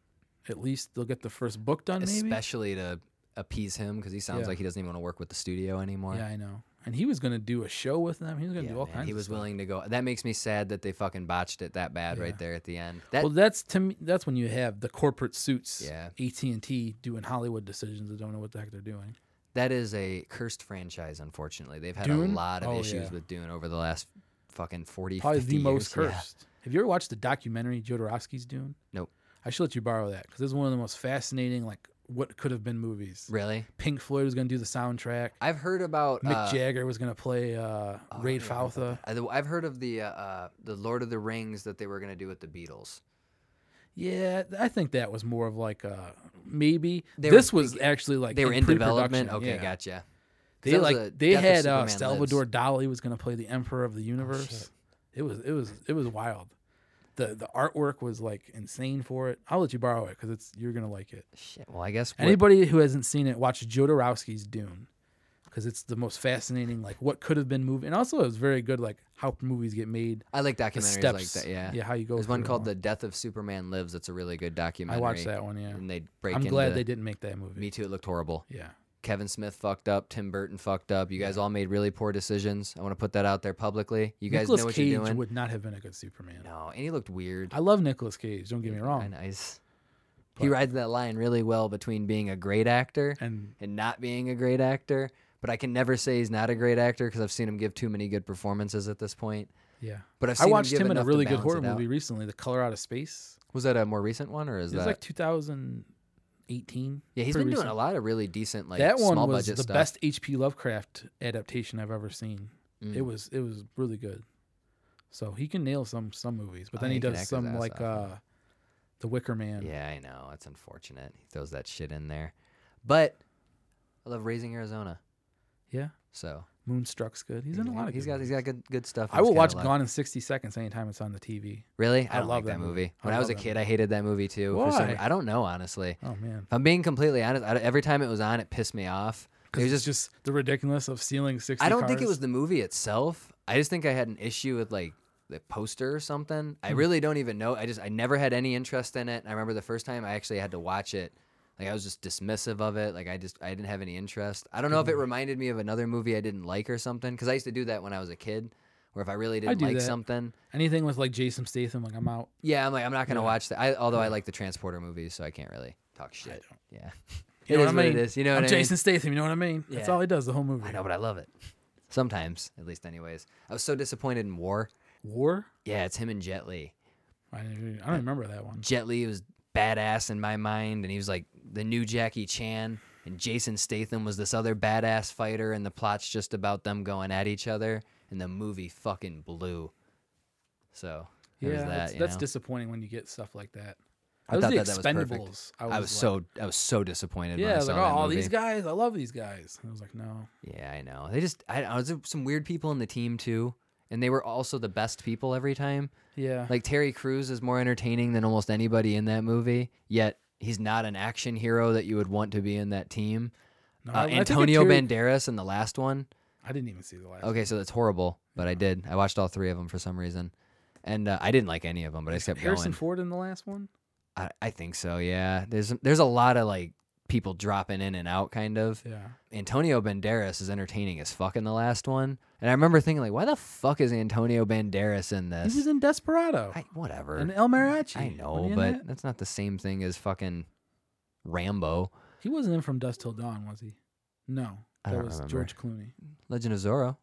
at least they'll get the first book done. Maybe. especially to appease him because he sounds Yeah. like he doesn't even want to work with the studio anymore Yeah, I know. And he was gonna do a show with them. He was gonna Yeah, do all man, kinds. he was willing to go that makes me sad that they fucking botched it that bad Yeah. right there at the end that well, that's to me. That's when you have the corporate suits. Yeah. AT and T doing Hollywood decisions that don't know what the heck they're doing. That is a cursed franchise, unfortunately. They've had Dune? a lot of Oh, issues yeah. with Dune over the last fucking 40, Probably 50 the most years. Yeah. cursed. Have you ever watched the documentary Jodorowsky's Dune? Nope. I should let you borrow that because it's one of the most fascinating, like what could have been movies. Really? Pink Floyd was gonna do the soundtrack. I've heard about Mick uh, Jagger was gonna play uh, oh, I Raid don't know about Faltha. that. I- I've heard of the uh, uh, the Lord of the Rings that they were gonna do with the Beatles. Yeah, I think that was more of like uh maybe They were this was big- actually like They were in development. Okay, yeah. gotcha. They like a they had uh, Salvador Lives. Oh, Dali was gonna play the Emperor of the Universe. shit. it was it was it was wild. The the artwork was like insane for it. I'll let you borrow it because it's you're gonna like it. Shit. Well, I guess what- Anybody who hasn't seen it, watch Jodorowsky's Dune because it's the most fascinating. Like what could have been movie, and also it's very good. Like how movies get made. I like documentaries steps, like that. Yeah. yeah. How you go. There's one called all. The Death of Superman Lives. That's a really good documentary. I watched that one. Yeah, And they break I'm glad they didn't make that movie. Me too. It looked horrible. Yeah. Kevin Smith fucked up. Tim Burton fucked up. You guys all made really poor decisions. I want to put that out there publicly. You guys Nicolas know what Cage you're doing. would not have been a good Superman. No, and he looked weird. I love Nicolas Cage. Don't get me wrong. Nice. He But- rides that line really well between being a great actor And and not being a great actor. But I can never say he's not a great actor because I've seen him give too many good performances at this point. yeah, But I've I watched him, give in a enough to really good balance horror it out. movie recently, The Color Out of Space. Was that a more recent one or is It was that? like 2018. yeah, he's been doing a lot of really decent like that one small was budget the stuff. best H.P. Lovecraft adaptation I've ever seen. Mm. It was it was really good. So he can nail some some movies, but Oh, then he he does some like off. uh, The Wicker Man. Yeah, I know. It's unfortunate. He throws that shit in there. But I love Raising Arizona. yeah. So Moonstruck's good. He's in a lot of. he's good got he's got good good stuff. I will watch. Gone in 60 Seconds anytime it's on the TV. Really? I I don't love like that that movie. movie. When I, was a love that kid, I hated that movie too. for some- Why? I don't know, honestly. Oh man, If I'm being completely honest, I, every time it was on, it pissed me off. It because was just, just the ridiculous of stealing 60. I don't think it cars. was the movie itself. I just think I had an issue with like the poster or something. Hmm. I really don't even know. I just I never had any interest in it. I remember the first time I actually had to watch it. Like I was just dismissive of it. Like I just I didn't have any interest. I don't know if it mm-hmm. reminded me of another movie I didn't like or something. Because I used to do that when I was a kid. Where if I really didn't do like that. something, anything with like Jason Statham. Like I'm out. yeah, I'm like I'm not gonna watch that. I, although I like the transporter movies, so I can't really talk shit. Yeah, You know what I mean? it is. You know I'm what I mean? Jason Statham. You know what I mean? That's Yeah. all he does the whole movie. I know, but I love it. Sometimes, at least, anyways. I was so disappointed in War. War. Yeah, it's him and Jet Li. I don't, I don't uh, remember that one. Jet Li was badass in my mind, and he was like the new Jackie Chan. And Jason Statham was this other badass fighter, and the plot's just about them going at each other. And the movie fucking blew. So Yeah, that. that's, that's disappointing when you get stuff like that. I was thought the that that was perfect. Expendables. I was like- so I was so disappointed. yeah. I I like, oh, all these guys. I love these guys. I was like, no. Yeah, I know. They just I, I was some weird people in the team too, and they were also the best people every time. Yeah. Like Terry Crews is more entertaining than almost anybody in that movie. Yet he's not an action hero that you would want to be in that team. No, Uh, I- Antonio Banderas in the last one. I didn't even see the last. One. Okay, so that's horrible, but I did. I watched all three of them for some reason, and uh, I didn't like any of them, but I kept Harrison going. Ford in the last one. I, I think so. Yeah, there's there's a lot of like people dropping in and out, kind of. Yeah. Antonio Banderas is entertaining as fuck in the last one, and I remember thinking like, why the fuck is Antonio Banderas in He this? was in Desperado I, whatever. and El Mariachi. I know, but that? that's not the same thing as fucking Rambo. he wasn't in From Dusk Till Dawn, was he? No, that was remember. George Clooney. Legend of Zorro,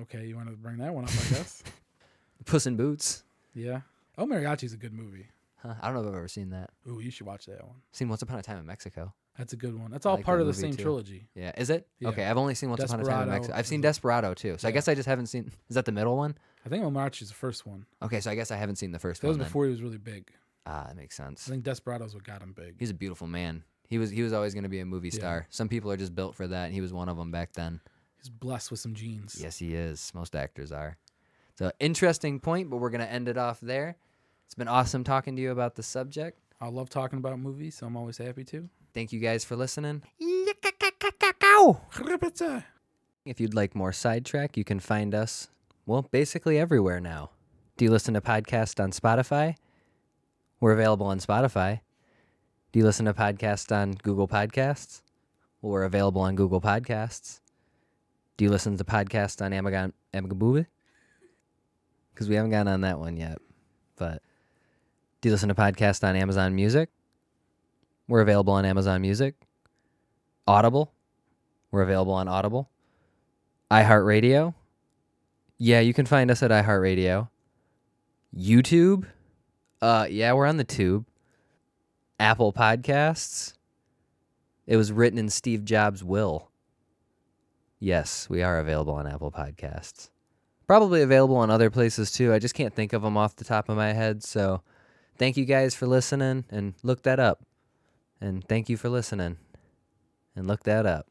Okay, you want to bring that one up? I guess. Puss in Boots. yeah. El Mariachi's a good movie. Huh, I don't know if I've ever seen that. Ooh, you should watch that one. Seen Once Upon a Time in Mexico. That's a good one. That's all like part that of the movie, same too. trilogy. Yeah, is it? Yeah. Okay, I've only seen Once Upon a Time in Desperado Mexico. I've is seen a- Desperado too, so I Yeah. guess I just haven't seen. Is that the middle one? I think El Mariachi's the first one. Okay, so I guess I haven't seen the first That was one. then. before he was really big. Ah, that makes sense. I sense. think Desperado's what got him big. He's a beautiful man. He was he was always going to be a movie Yeah. star. Some people are just built for that, and he was one of them back then. He's blessed with some genes. Yes, he is. Most actors are. So interesting point, but we're going to end it off there. It's been awesome talking to you about the subject. I love talking about movies, so I'm always happy to. Thank you guys for listening. If you'd like more sidetrack, you can find us, well, basically everywhere now. Do you listen to podcasts on Spotify? We're available on Spotify. Do you listen to podcasts on Google Podcasts? Well, we're available on Google Podcasts. Do you listen to podcasts on Amazon Amagabooby? Because we haven't gotten on that one yet. But do you listen to podcasts on Amazon Music? We're available on Amazon Music. Audible? We're available on Audible. iHeartRadio. Yeah, you can find us at iHeartRadio. YouTube. Uh, yeah, we're on the tube. Apple Podcasts. It was written in Steve Jobs' will. Yes, we are available on Apple Podcasts. Probably available on other places too. I just can't think of them off the top of my head. So, thank you guys for listening and look that up. And thank you for listening and look that up.